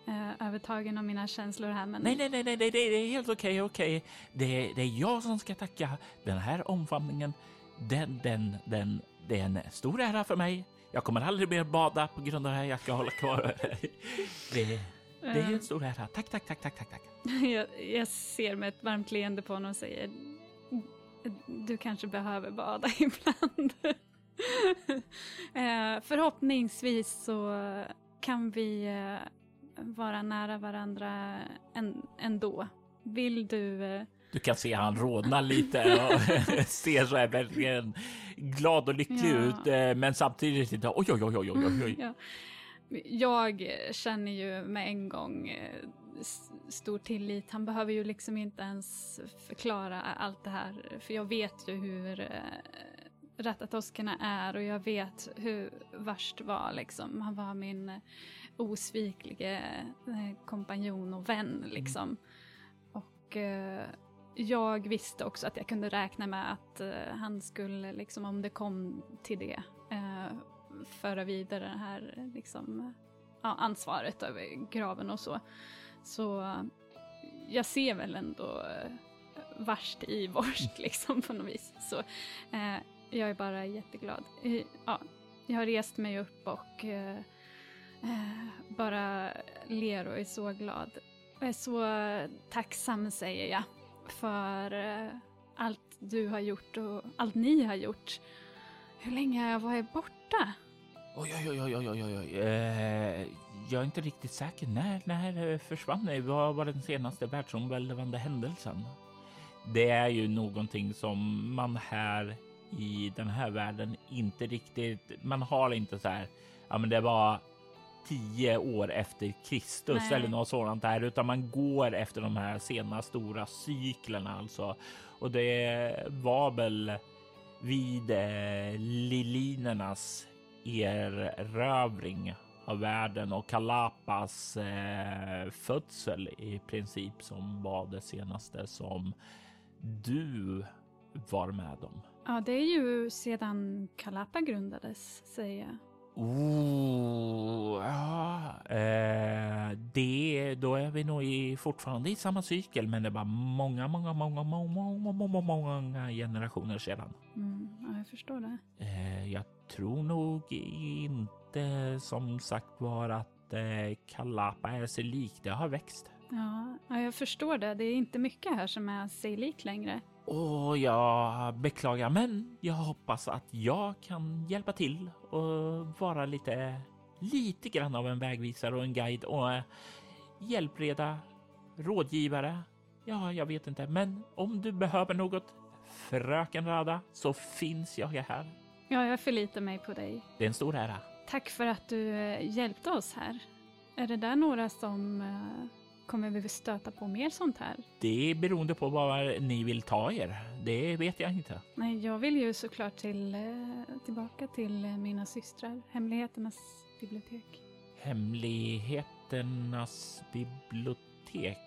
eh, övertagen av mina känslor här. Men... Nej, nej, nej, nej, nej, det är helt okej, okej. Det, det är jag som ska tacka. Den här omfamningen, den, den, den, det är en stor ära för mig. Jag kommer aldrig mer bada på grund av det här. Jag ska hålla kvar. det, det är en stor ära. Tack, tack, tack, tack, tack. tack. Jag, jag ser med ett varmt leende på honom och säger du kanske behöver bada ibland. eh, förhoppningsvis så kan vi eh, vara nära varandra en, ändå. Vill du? Eh... Du kan se han rodna lite och ser så här verkligen glad och lycklig ja. ut, eh, men samtidigt inte oj, oj, oj, oj, oj, oj. Ja. Jag känner ju med en gång eh, stor tillit. Han behöver ju liksom inte ens förklara allt det här. För jag vet ju hur eh, Ratatoskerna är och jag vet hur värst var liksom. Han var min osviklige eh, kompanjon och vän mm. liksom. Och jag visste också att jag kunde räkna med att han skulle, liksom, om det kom till det, föra vidare det här liksom, ja, ansvaret över graven och så. Så jag ser väl ändå eh, värst i vorst liksom på något vis. Så eh, jag är bara jätteglad. Eh, ja, jag har rest mig upp och eh, eh bara ler och är så glad. Jag är så tacksam säger jag för eh, allt du har gjort och allt ni har gjort. Hur länge har jag varit borta? Oj, oj, oj, oj, oj, oj. Eh, jag är inte riktigt säker. När, när försvann det? Vad var den senaste världsomvälvande händelsen? Det är ju någonting som man här i den här världen inte riktigt. Man har inte så här. Ja, men det var tio år efter Kristus Nej. eller något sådant där, utan man går efter de här sena stora cyklerna alltså. Och det var väl vid eh, lilinernas erövring av världen och Kalapas eh, födsel i princip som var det senaste som du var med om. Ja, det är ju sedan Kalapa grundades, säger jag. Oh, ja, eh, det, då är vi nog i, fortfarande i samma cykel, men det var många, många, många, många, många, många, många generationer sedan. Mm, ja, jag förstår det. Eh, jag tror nog inte som sagt var att eh, Kalapa är sig lik. Det har växt. Ja, ja, jag förstår det. Det är inte mycket här som är sig lik längre. Och jag beklagar, men jag hoppas att jag kan hjälpa till och vara lite, lite grann av en vägvisare och en guide och eh, hjälpreda, rådgivare. Ja, jag vet inte, men om du behöver något, fröken Rada, så finns jag här. Ja, jag förlitar mig på dig. Det är en stor ära. Tack för att du eh, hjälpte oss här. Är det där några som eh, kommer vi stöta på mer sånt här? Det är beroende på vad ni vill ta er. Det vet jag inte. Nej, jag vill ju såklart till, eh, tillbaka till eh, mina systrar, Hemligheternas bibliotek. Hemligheternas bibliotek.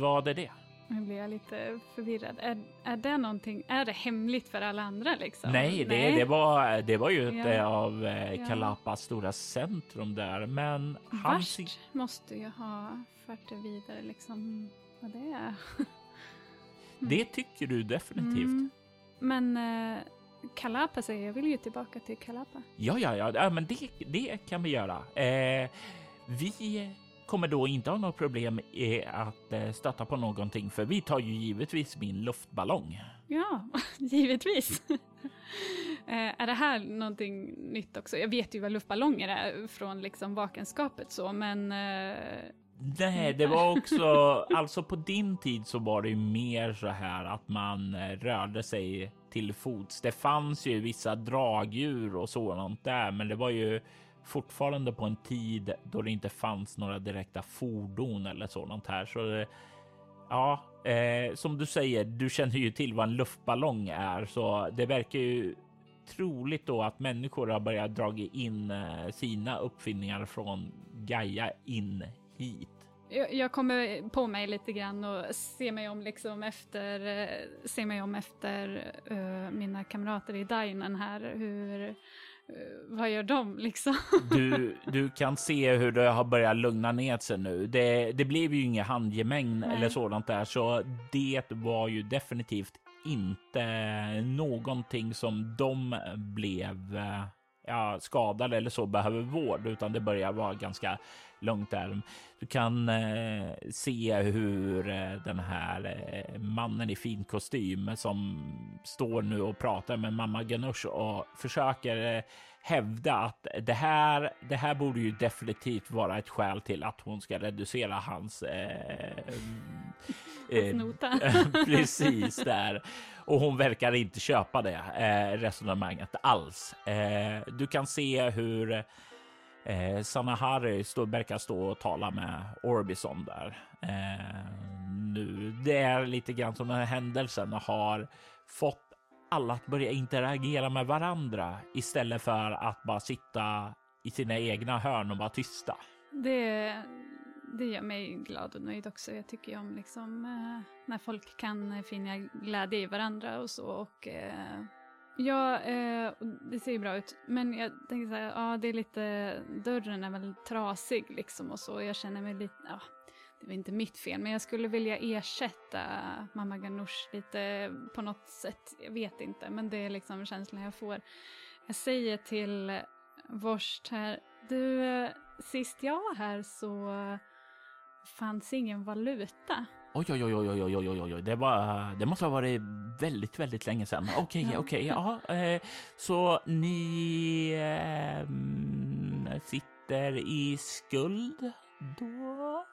Vad är det? Nu blir jag lite förvirrad. Är, är det någonting, är det hemligt för alla andra liksom? Nej, det, det, var, det var ju ett Ja. av eh, Ja. Kalapas stora centrum där, men han... Värst måste ju ha det vidare liksom vad det är. Det tycker du definitivt. Mm. Men eh, Kalapa säger jag vill ju tillbaka till Kalapa. Ja, ja, ja, ja, men det, det kan vi göra. Eh, vi kommer då inte ha något problem i att eh, stöta på någonting, för vi tar ju givetvis min luftballong. Ja, givetvis. eh, är det här någonting nytt också? Jag vet ju vad luftballonger är från liksom vakenskapet så, men eh, Nej, det var också alltså på din tid så var det ju mer så här att man eh, rörde sig till fots. Det fanns ju vissa dragdjur och sådant där, men det var ju fortfarande på en tid då det inte fanns några direkta fordon eller sådant här. Så det, ja, eh, som du säger, du känner ju till vad en luftballong är, så det verkar ju troligt då att människor har börjat dra in eh, sina uppfinningar från Gaia in hit. jag, jag kommer på mig lite grann och ser mig om liksom efter, eh, ser mig om efter eh, mina kamrater i dinen här. Hur, eh, vad gör de liksom? Du, du kan se hur det har börjat lugna ner sig nu. Det, det blev ju inga handgemäng Nej. eller sådant där, så det var ju definitivt inte någonting som de blev ja, skadade eller så behöver vård, utan det börjar vara ganska där. Du kan eh, se hur eh, den här eh, mannen i fin kostym som står nu och pratar med mamma Ganush och försöker eh, hävda att det här, det här borde ju definitivt vara ett skäl till att hon ska reducera hans eh, eh, Nota. precis där. Och hon verkar inte köpa det resonemanget alls. Du kan se hur eh, Sanahari stå, verkar stå och tala med Orbison där. Eh, nu, det är lite grann som den här händelsen har fått alla att börja interagera med varandra istället för att bara sitta i sina egna hörn och vara tysta. Det, det gör mig glad och nöjd också. Jag tycker ju om liksom, eh, när folk kan finna glädje i varandra och så. Och, eh, ja, eh, det ser ju bra ut. Men jag tänker så här, ja det är lite, dörren är väl trasig liksom och så. Jag känner mig lite, ja, det var inte mitt fel, men jag skulle vilja ersätta mamma Ganoush lite på något sätt. Jag vet inte, men det är liksom känslan jag får. Jag säger till Vorst här, du, eh, sist jag var här så fanns ingen valuta. Oj, oj, oj, oj, oj, oj, oj, oj, det, var, det måste ha varit väldigt, väldigt länge sedan. Okej, okay, okej, okay, ja. Eh, så ni eh, sitter i skuld? Då?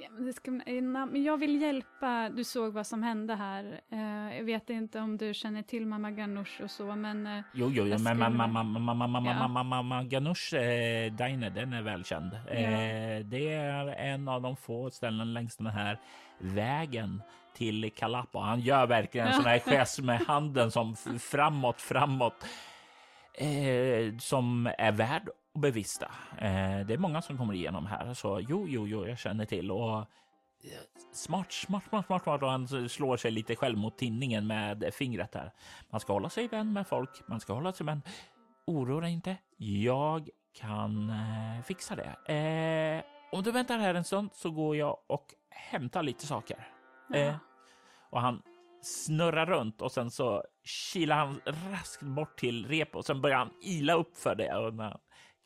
Ja, ska, men jag vill hjälpa. Du såg vad som hände här. Eh, jag vet inte om du känner till mamma Ganush och så, men eh, Jo, jo, jo, Jag men skulle- mamma, mamma, mamma, Ja. mamma, mamma Ganush eh, Diner, den är välkänd. Eh, det är en av de få ställen längs den här vägen till Kalapa. Han gör verkligen en sån här gest med handen som framåt, framåt. Eh, som är värd att bevista. Eh, det är många som kommer igenom här, så jo, jo, jo, jag känner till och eh, Smart, smart, smart, smart, smart. Och han slår sig lite själv mot tinningen med fingret här. Man ska hålla sig vän med folk. Man ska hålla sig vän. Oroa dig inte. Jag kan eh, fixa det. Eh, om du väntar här en stund så går jag och hämtar lite saker. Eh, och han snurrar runt och sen så kilar han raskt bort till rep och sen börjar han ila upp för det och när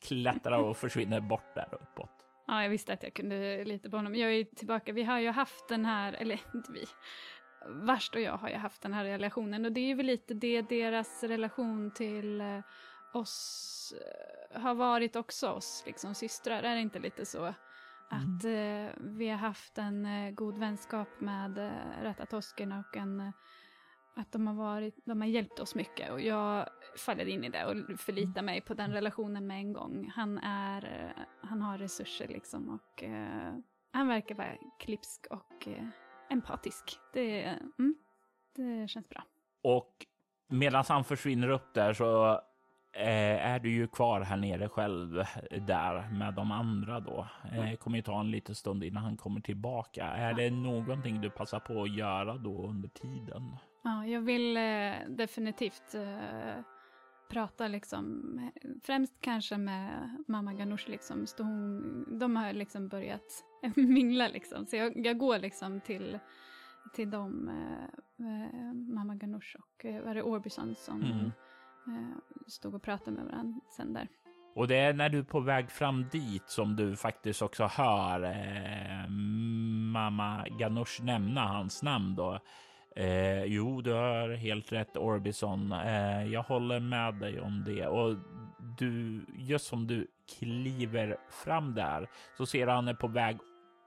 klättrar och försvinner bort där uppåt. ja, jag visste att jag kunde lita på honom. Jag är ju tillbaka. Vi har ju haft den här, eller inte vi. Värst och jag har ju haft den här relationen och det är ju väl lite det deras relation till eh, oss eh, har varit också oss, liksom systrar. Är det inte lite så? Att eh, vi har haft en eh, god vänskap med eh, Rätta Tosken och en, att de har, varit, de har hjälpt oss mycket och jag faller in i det och förlitar mig på den relationen med en gång. Han, är, eh, han har resurser liksom och eh, han verkar vara klipsk och eh, empatisk. Det, mm, det känns bra. Och medan han försvinner upp där så är du ju kvar här nere själv där med de andra då. Eh, kommer ju ta en liten stund innan han kommer tillbaka. Är det någonting du passar på att göra då under tiden? Ja, jag vill eh, definitivt eh, prata liksom, främst kanske med mamma Ganush liksom. Så hon, de har liksom börjat mingla liksom. Så jag, jag går liksom till, till dem, eh, eh, mamma Ganush och eh, var det Orbison som Mm. eh, stod och pratade med varandra sen där. Och det är när du är på väg fram dit som du faktiskt också hör eh, mamma Ganush nämna hans namn då. Eh, jo, du har helt rätt Orbison. Eh, jag håller med dig om det. Och du, just som du kliver fram där så ser han är på väg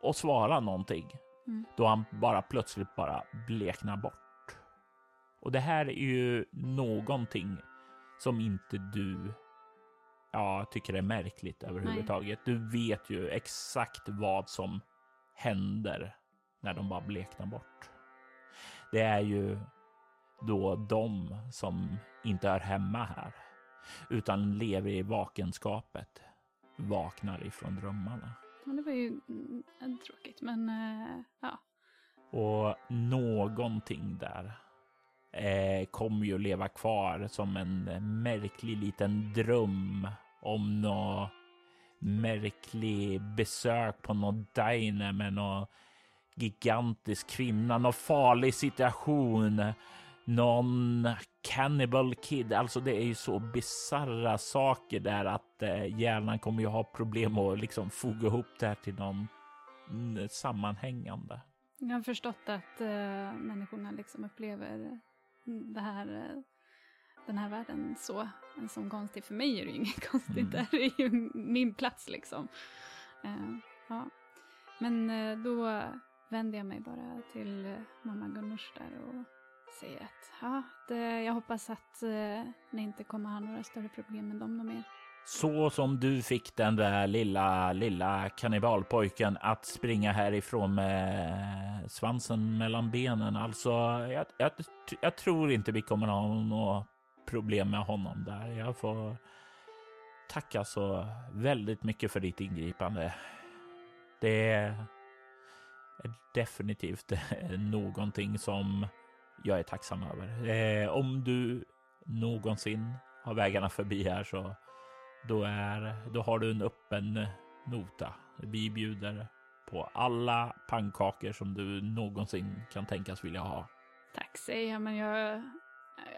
att svara någonting. Mm. Då han bara plötsligt bara bleknar bort. Och det här är ju någonting som inte du ja, tycker är märkligt överhuvudtaget. Du vet ju exakt vad som händer när de bara bleknar bort. Det är ju då de som inte hör hemma här utan lever i vakenskapet vaknar ifrån drömmarna. Och det var ju mm, tråkigt, men eh, ja. Och någonting där eh, kommer ju leva kvar som en märklig liten dröm om nå märklig besök på något diner med någon gigantisk kvinna, någon farlig situation, någon cannibal kid. Alltså det är ju så bisarra saker där att eh, hjärnan kommer ju ha problem att liksom foga ihop det här till någon mm, sammanhängande. Jag har förstått att eh, människorna liksom upplever det här, eh, den här världen så sån konstig. För mig är det ju inget konstigt, Mm. det här är ju min plats liksom. Eh, ja. Men då vänder jag mig bara till eh, mamma Gunnars där och säger att ja, det, jag hoppas att eh, ni inte kommer ha några större problem med dem mer. Så som du fick den där lilla, lilla kannibalpojken att springa härifrån med svansen mellan benen. Alltså, jag, jag, jag tror inte vi kommer ha några problem med honom där. Jag får tacka så väldigt mycket för ditt ingripande. Det är definitivt någonting som jag är tacksam över. Eh, om du någonsin har vägarna förbi här så då, är, då har du en öppen nota. Vi bjuder på alla pannkakor som du någonsin kan tänkas vilja ha. Tack säger jag, men jag...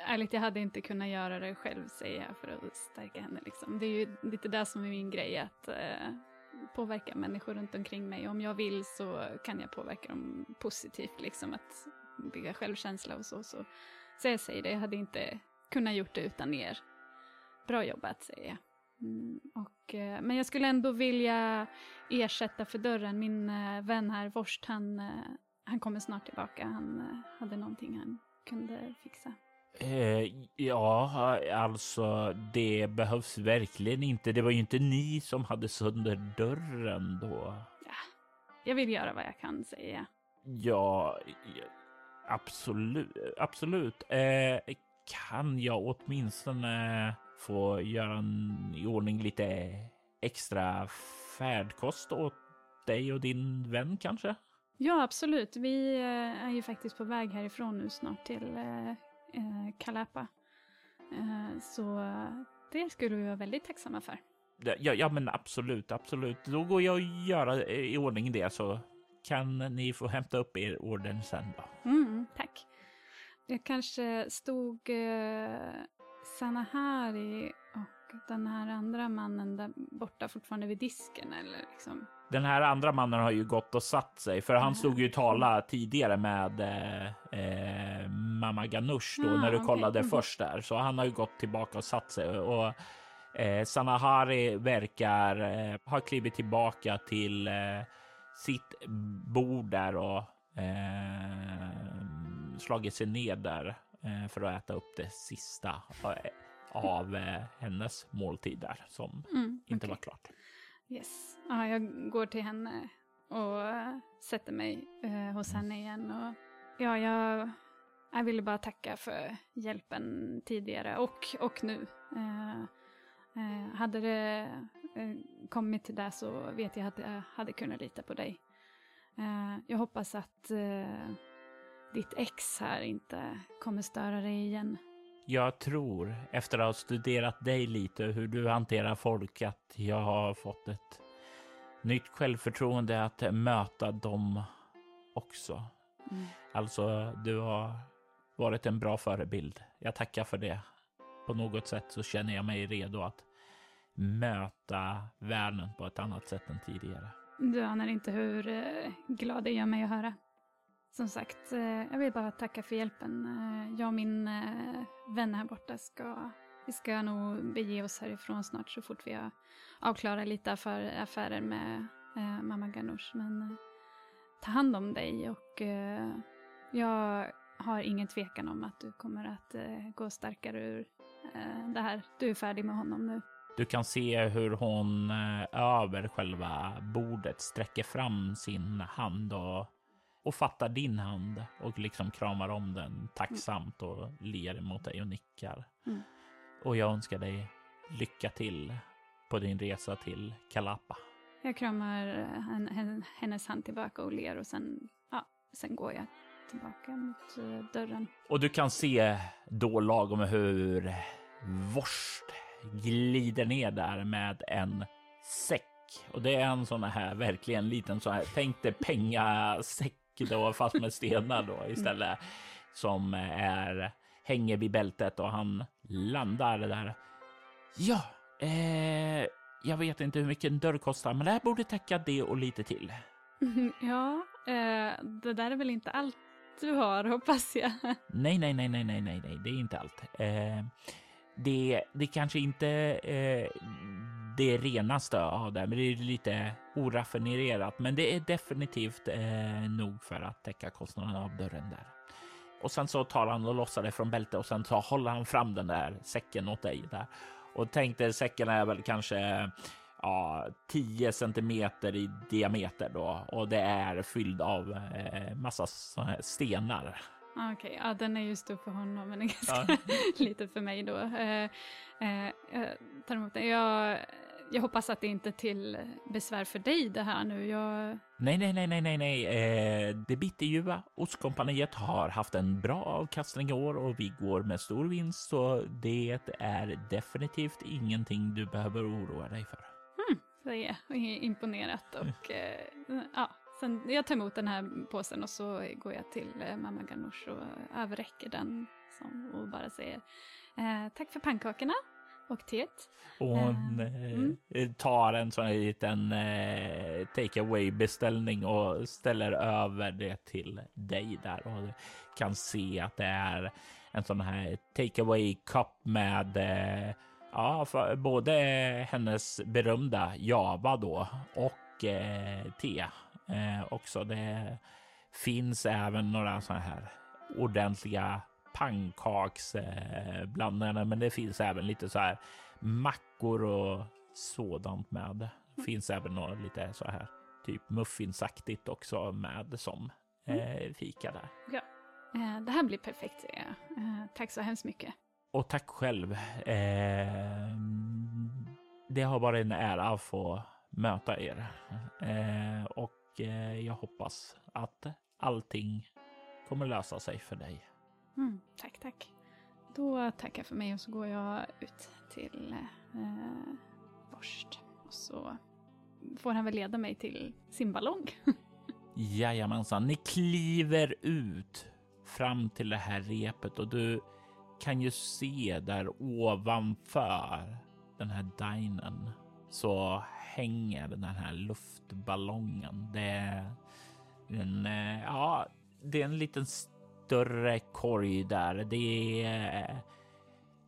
Ärligt, jag hade inte kunnat göra det själv säger jag för att stärka henne. Liksom. Det är ju lite det som är min grej, att eh, påverka människor runt omkring mig. Om jag vill så kan jag påverka dem positivt, liksom att bygga självkänsla och så. Så Så jag säger det, jag hade inte kunnat gjort det utan er. Bra jobbat, säger jag. Mm, och, eh, men jag skulle ändå vilja ersätta för dörren. Min eh, vän här, Vorst, han, eh, han kommer snart tillbaka. Han hade någonting han kunde fixa. Eh, ja, alltså det behövs verkligen inte. Det var ju inte ni som hade sönder dörren då. Jag vill göra vad jag kan, säger jag. Ja, ja, absolut. absolut. Eh, kan jag åtminstone få göra en, i ordning lite extra färdkost åt dig och din vän kanske? Ja, absolut. Vi eh, är ju faktiskt på väg härifrån nu snart till eh, eh, Kalapa. Eh, så det skulle vi vara väldigt tacksamma för. Ja, ja, men absolut, absolut. Då går jag och gör i ordning det så kan ni få hämta upp er orden sen då. Mm, tack. Jag kanske stod eh, Sanahari den här andra mannen där borta fortfarande vid disken eller liksom? Den här andra mannen har ju gått och satt sig för han stod ju tala tidigare med eh, eh, mamma Ganush då Ah, när du okej. kollade Mhm. först där. Så han har ju gått tillbaka och satt sig och eh, Sanahari verkar eh, ha klivit tillbaka till eh, sitt bord där och eh, slagit sig ner där eh, för att äta upp det sista av eh, hennes måltid där som Mm, inte okej. var klart. Yes. Ja, jag går till henne och eh, sätter mig eh, hos henne igen. Och, ja, jag, jag ville bara tacka för hjälpen tidigare och, och nu. Eh, eh, hade det eh, kommit till det så vet jag att jag hade kunnat lita på dig. Jag hoppas att ditt ex här inte kommer störa dig igen. Jag tror efter att ha studerat dig lite hur du hanterar folk att jag har fått ett nytt självförtroende att möta dem också. Mm. Alltså, du har varit en bra förebild. Jag tackar för det. På något sätt så känner jag mig redo att möta världen på ett annat sätt än tidigare. Du anar inte hur eh, glad det gör mig att höra. Som sagt, eh, jag vill bara tacka för hjälpen. Eh, jag och min eh, vän här borta ska, vi ska nog bege oss härifrån snart så fort vi har avklarat lite affär, affärer med eh, mamma Ganush. Men ta hand om dig och eh, jag har ingen tvekan om att du kommer att eh, gå starkare ur eh, det här. Du är färdig med honom nu. Du kan se hur hon eh, över själva bordet sträcker fram sin hand och, och fattar din hand och liksom kramar om den tacksamt och ler mot dig och nickar. Mm. Och jag önskar dig lycka till på din resa till Kalapa. Jag kramar eh, hen- hen- hennes hand tillbaka och ler och sen, ja, sen går jag tillbaka mot eh, dörren. Och du kan se då lagom hur Vorst glider ner där med en säck. Och det är en sån här verkligen liten sån här, tänk dig pengasäck då fast med stenar då istället. Som är, hänger vid bältet och han landar där. Ja, eh, jag vet inte hur mycket en dörr kostar, men det här borde täcka det och lite till. ja, eh, det där är väl inte allt du har hoppas jag. Nej, nej, nej, nej, nej, nej, nej, det är inte allt. Eh, det, det kanske inte eh, det renaste av det, men det är lite oraffinerat. Men det är definitivt eh, nog för att täcka kostnaden av dörren där. Och sen så tar han och lossar det från bältet och sen så håller han fram den där säcken åt dig där. Och tänkte säcken är väl kanske ja, 10 centimeter i diameter då och det är fylld av eh, massa stenar. Ah, Okej, ja, den är ju stor för honom men är ganska lite för mig då. Eh, eh, jag tar emot den. Jag, jag hoppas att det inte är till besvär för dig det här nu. Jag, Nej, nej, nej, nej, nej, nej. Eh, det bitterljuva ostkompaniet har haft en bra avkastning i år och vi går med stor vinst, så det är definitivt ingenting du behöver oroa dig för. säger jag, imponerat och eh, ja. Sen, jag tar emot den här påsen och så går jag till eh, mamma Ganush och överräcker den som, och bara säger eh, tack för pannkakorna och teet. Och hon eh, mm. tar en sån här liten eh, take away beställning och ställer över det till dig där och kan se att det är en sån här take away cup med eh, ja, både hennes berömda Java då och eh, te eh, också. Det finns även några såna här ordentliga pannkaksblandningar, men det finns även lite så här mackor och sådant med. Finns även några lite så här typ muffinsaktigt också med som eh, fika där. Ja, eh, det här blir perfekt. Eh, tack så hemskt mycket. Och tack själv. Eh, det har varit en ära att få möta er eh, och eh, jag hoppas att allting kommer lösa sig för dig. Mm, tack, tack. Då tackar jag för mig och så går jag ut till eh, Borst. Och så får han väl leda mig till sin ballong. Jajamensan, ni kliver ut fram till det här repet och du kan ju se där ovanför den här dinen så hänger den här luftballongen. Det är en, eh, ja, det är en liten större korg där. Det eh,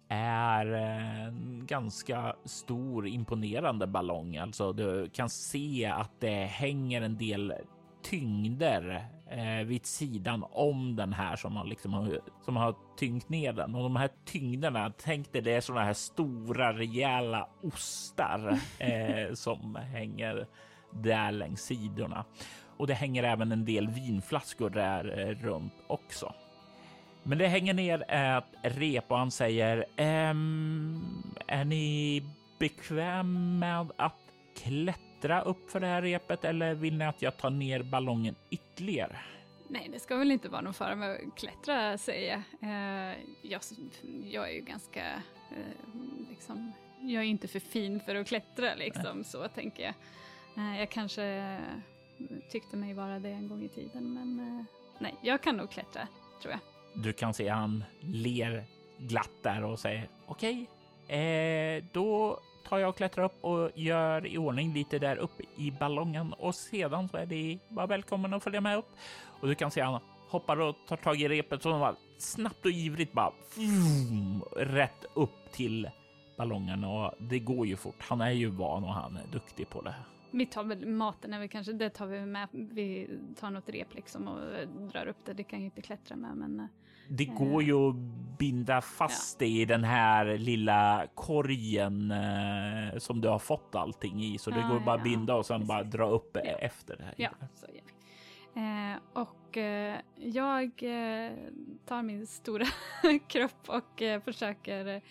är eh, en ganska stor imponerande ballong. Alltså du kan se att det hänger en del tyngder eh, vid sidan om den här som har, liksom, som har tyngt ner den. Och de här tyngderna, tänk dig det är sådana här stora rejäla ostar eh, som hänger där längs sidorna. Och det hänger även en del vinflaskor där eh, runt också. Men det hänger ner ett rep och han säger ehm, Är ni bekväm med att klättra upp för det här repet eller vill ni att jag tar ner ballongen ytterligare? Nej, det ska väl inte vara någon fara med att klättra säger jag. Eh, jag, jag är ju ganska, eh, liksom, jag är inte för fin för att klättra liksom, Nej. så tänker jag. Eh, jag kanske tyckte mig vara det en gång i tiden, men nej, jag kan nog klättra, tror jag. Du kan se han ler glatt där och säger okej, okay, eh, då tar jag och klättrar upp och gör i ordning lite där uppe i ballongen och sedan så är det bara välkommen att följa med upp. Och du kan se han hoppar och tar tag i repet så bara snabbt och ivrigt bara vroom, rätt upp till ballongen och det går ju fort. Han är ju van och han är duktig på det. Vi tar väl maten, är vi kanske, det tar vi med. Vi tar något rep liksom och drar upp det. Det kan ju inte klättra med, men. Eh, det går ju att binda fast ja. det i den här lilla korgen eh, som du har fått allting i, så det går bara att binda och sen Precis. bara dra upp efter det här. Ja, så gör vi. Eh, och eh, jag eh, tar min stora kropp och eh, försöker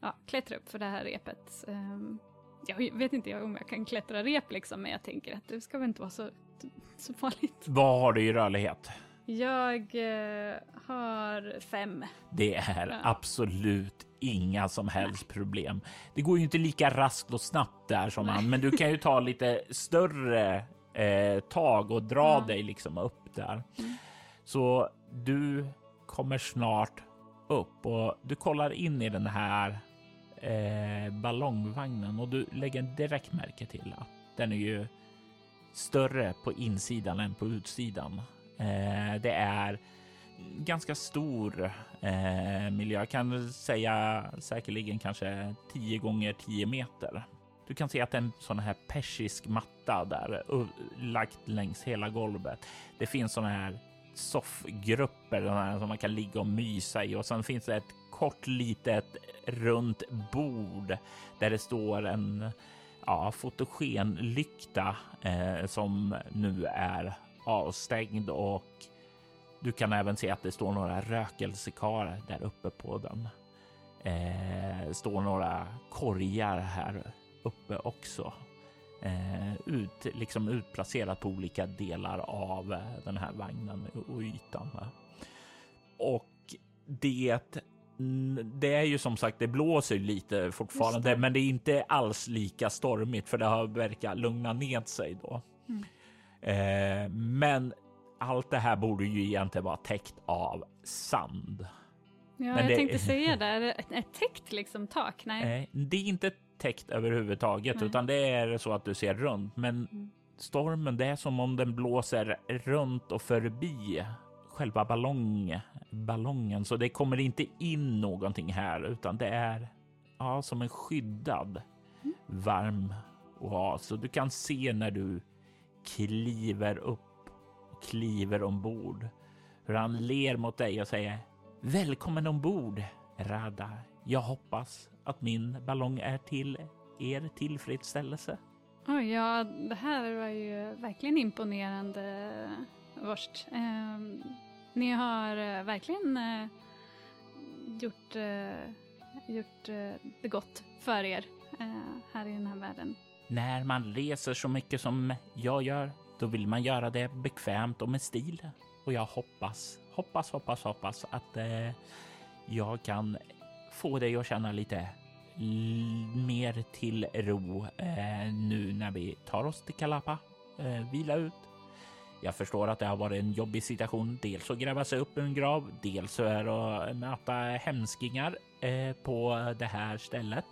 ja, klättra upp för det här repet. Ehm, jag vet inte om jag kan klättra rep liksom, men jag tänker att det ska väl inte vara så, så farligt. Vad har du i rörlighet? Jag eh, har fem. Det är ja. absolut inga som helst Nej. problem. Det går ju inte lika raskt och snabbt där som Nej. han, men du kan ju ta lite större eh, tag och dra ja. dig liksom upp där. Mm. Så du kommer snart upp och du kollar in i den här eh, ballongvagnen och du lägger direkt märke till att den är ju större på insidan än på utsidan. Eh, det är ganska stor eh, miljö. Jag kan säga säkerligen kanske 10 gånger 10 meter. Du kan se att det är en sån här persisk matta där lagt längs hela golvet. Det finns såna här soffgrupper som man kan ligga och mysa i och sen finns det ett kort litet runt bord där det står en ja, fotogenlykta eh, som nu är avstängd och du kan även se att det står några rökelsekar där uppe på den. Eh, står några korgar här uppe också. Eh, ut, liksom utplacerat på olika delar av den här vagnen och ytan. Och det det är ju som sagt, det blåser lite fortfarande, det. men det är inte alls lika stormigt för det har verkat lugna ned sig då. Mm. Eh, men allt det här borde ju egentligen vara täckt av sand. Ja, men jag det, tänkte säga det. Är det ett täckt liksom tak? Nej, eh, det är inte täckt överhuvudtaget, Nej. utan det är så att du ser runt. Men mm. stormen, det är som om den blåser runt och förbi själva ballong, ballongen så det kommer inte in någonting här utan det är ja, som en skyddad varm oas. Så du kan se när du kliver upp och kliver ombord hur han ler mot dig och säger Välkommen ombord Rada. Jag hoppas att min ballong är till er tillfredsställelse. Oj, ja, det här var ju verkligen imponerande, Vorst. Eh, ni har eh, verkligen eh, gjort, eh, gjort eh, det gott för er eh, här i den här världen. När man reser så mycket som jag gör, då vill man göra det bekvämt och med stil. Och jag hoppas, hoppas, hoppas, hoppas att eh, jag kan få dig att känna lite mer till ro eh, nu när vi tar oss till Kalapa. Eh, vila ut. Jag förstår att det har varit en jobbig situation. Dels att gräva sig upp ur en grav, dels att möta hemskingar eh, på det här stället.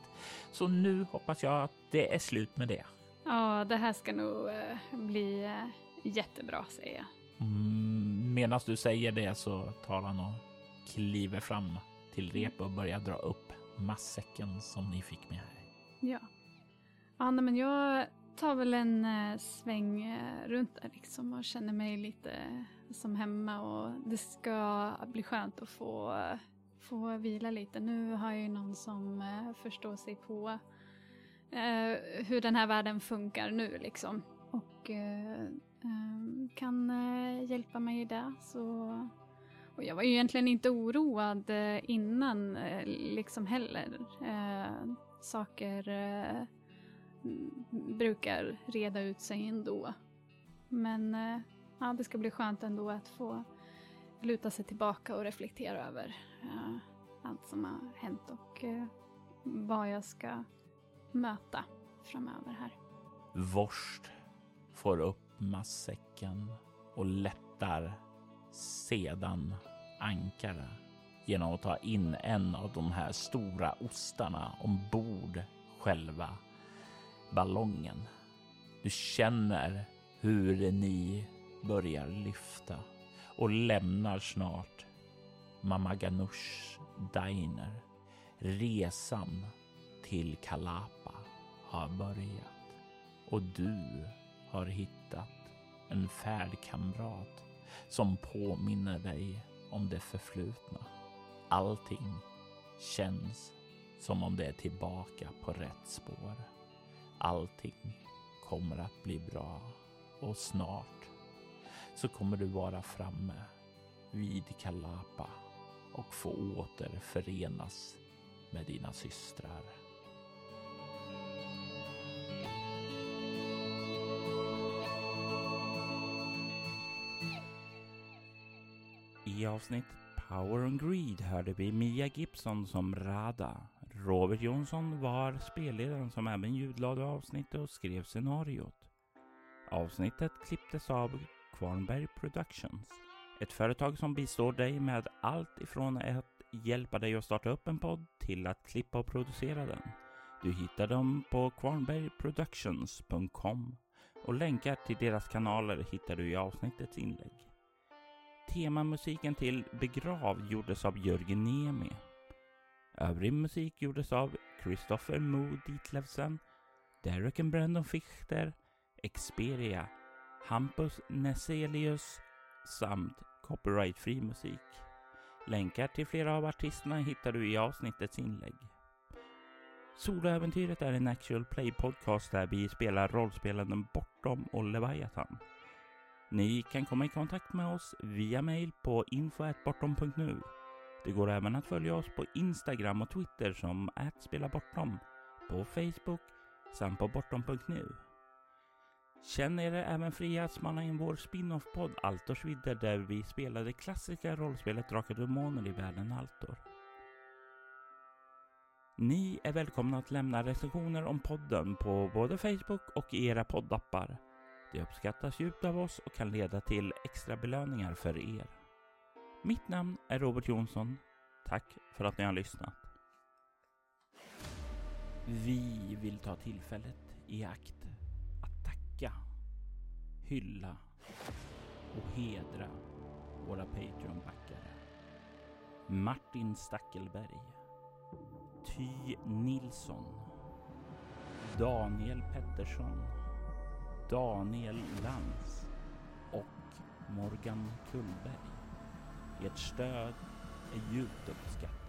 Så nu hoppas jag att det är slut med det. Ja, det här ska nog eh, bli eh, jättebra, säger jag. Mm, Medan du säger det så tar han och kliver fram till rep och börjar dra upp massäcken som ni fick med här. Ja. Ja, men jag tar väl en eh, sväng runt där liksom och känner mig lite som hemma och det ska bli skönt att få, få vila lite. Nu har jag ju någon som eh, förstår sig på eh, hur den här världen funkar nu liksom. Och eh, ehm, kan hjälpa mig i det. Så och jag var ju egentligen inte oroad innan liksom heller. Eh, saker eh, brukar reda ut sig ändå. Men eh, ja, det ska bli skönt ändå att få luta sig tillbaka och reflektera över uh, allt som har hänt och uh, vad jag ska möta framöver här. Vorst får upp massäcken och lättar sedan ankare genom att ta in en av de här stora ostarna ombord själva ballongen. Du känner hur ni börjar lyfta och lämnar snart Mama Ganush Diner. Resan till Kalapa har börjat och du har hittat en färdkamrat som påminner dig om det förflutna. Allting känns som om det är tillbaka på rätt spår. Allting kommer att bli bra och snart så kommer du vara framme vid Kalapa och få återförenas med dina systrar. I avsnittet Power and Greed hörde vi Mia Gibson som Rada. Robert Jonsson var spelledaren som även ljudlade avsnittet och skrev scenariot. Avsnittet klipptes av Kvarnberg Productions. Ett företag som bistår dig med allt ifrån att hjälpa dig att starta upp en podd till att klippa och producera den. Du hittar dem på kvarnbergproductions.com och länkar till deras kanaler hittar du i avsnittets inlägg. Temamusiken till Begrav gjordes av Jörgen Niemi. Övrig musik gjordes av Christopher Mo Ditlevsen, Derek and Brandon Fichter, Experia, Hampus Neselius samt copyrightfri musik. Länkar till flera av artisterna hittar du i avsnittets inlägg. Soloäventyret är en actual play podcast där vi spelar rollspelen Bortom och Leviathan. Ni kan komma i kontakt med oss via mail på info.bortom.nu. Det går även att följa oss på Instagram och Twitter som @spelabortom, på Facebook samt på bortom.nu. Känn er även fria att spana in vår spin-off-podd Altors vidder där vi spelar det klassiska rollspelet Drakar och Demoner i världen Altor. Ni är välkomna att lämna recensioner om podden på både Facebook och i era poddappar. Det uppskattas djupt av oss och kan leda till extra belöningar för er. Mitt namn är Robert Jonsson. Tack för att ni har lyssnat. Vi vill ta tillfället i akt tacka, hylla och hedra våra Patreon-backare. Martin Stackelberg. Ty Nilsson. Daniel Pettersson. Daniel Lantz och Morgan Kullberg. Ert stöd är djupt uppskattat.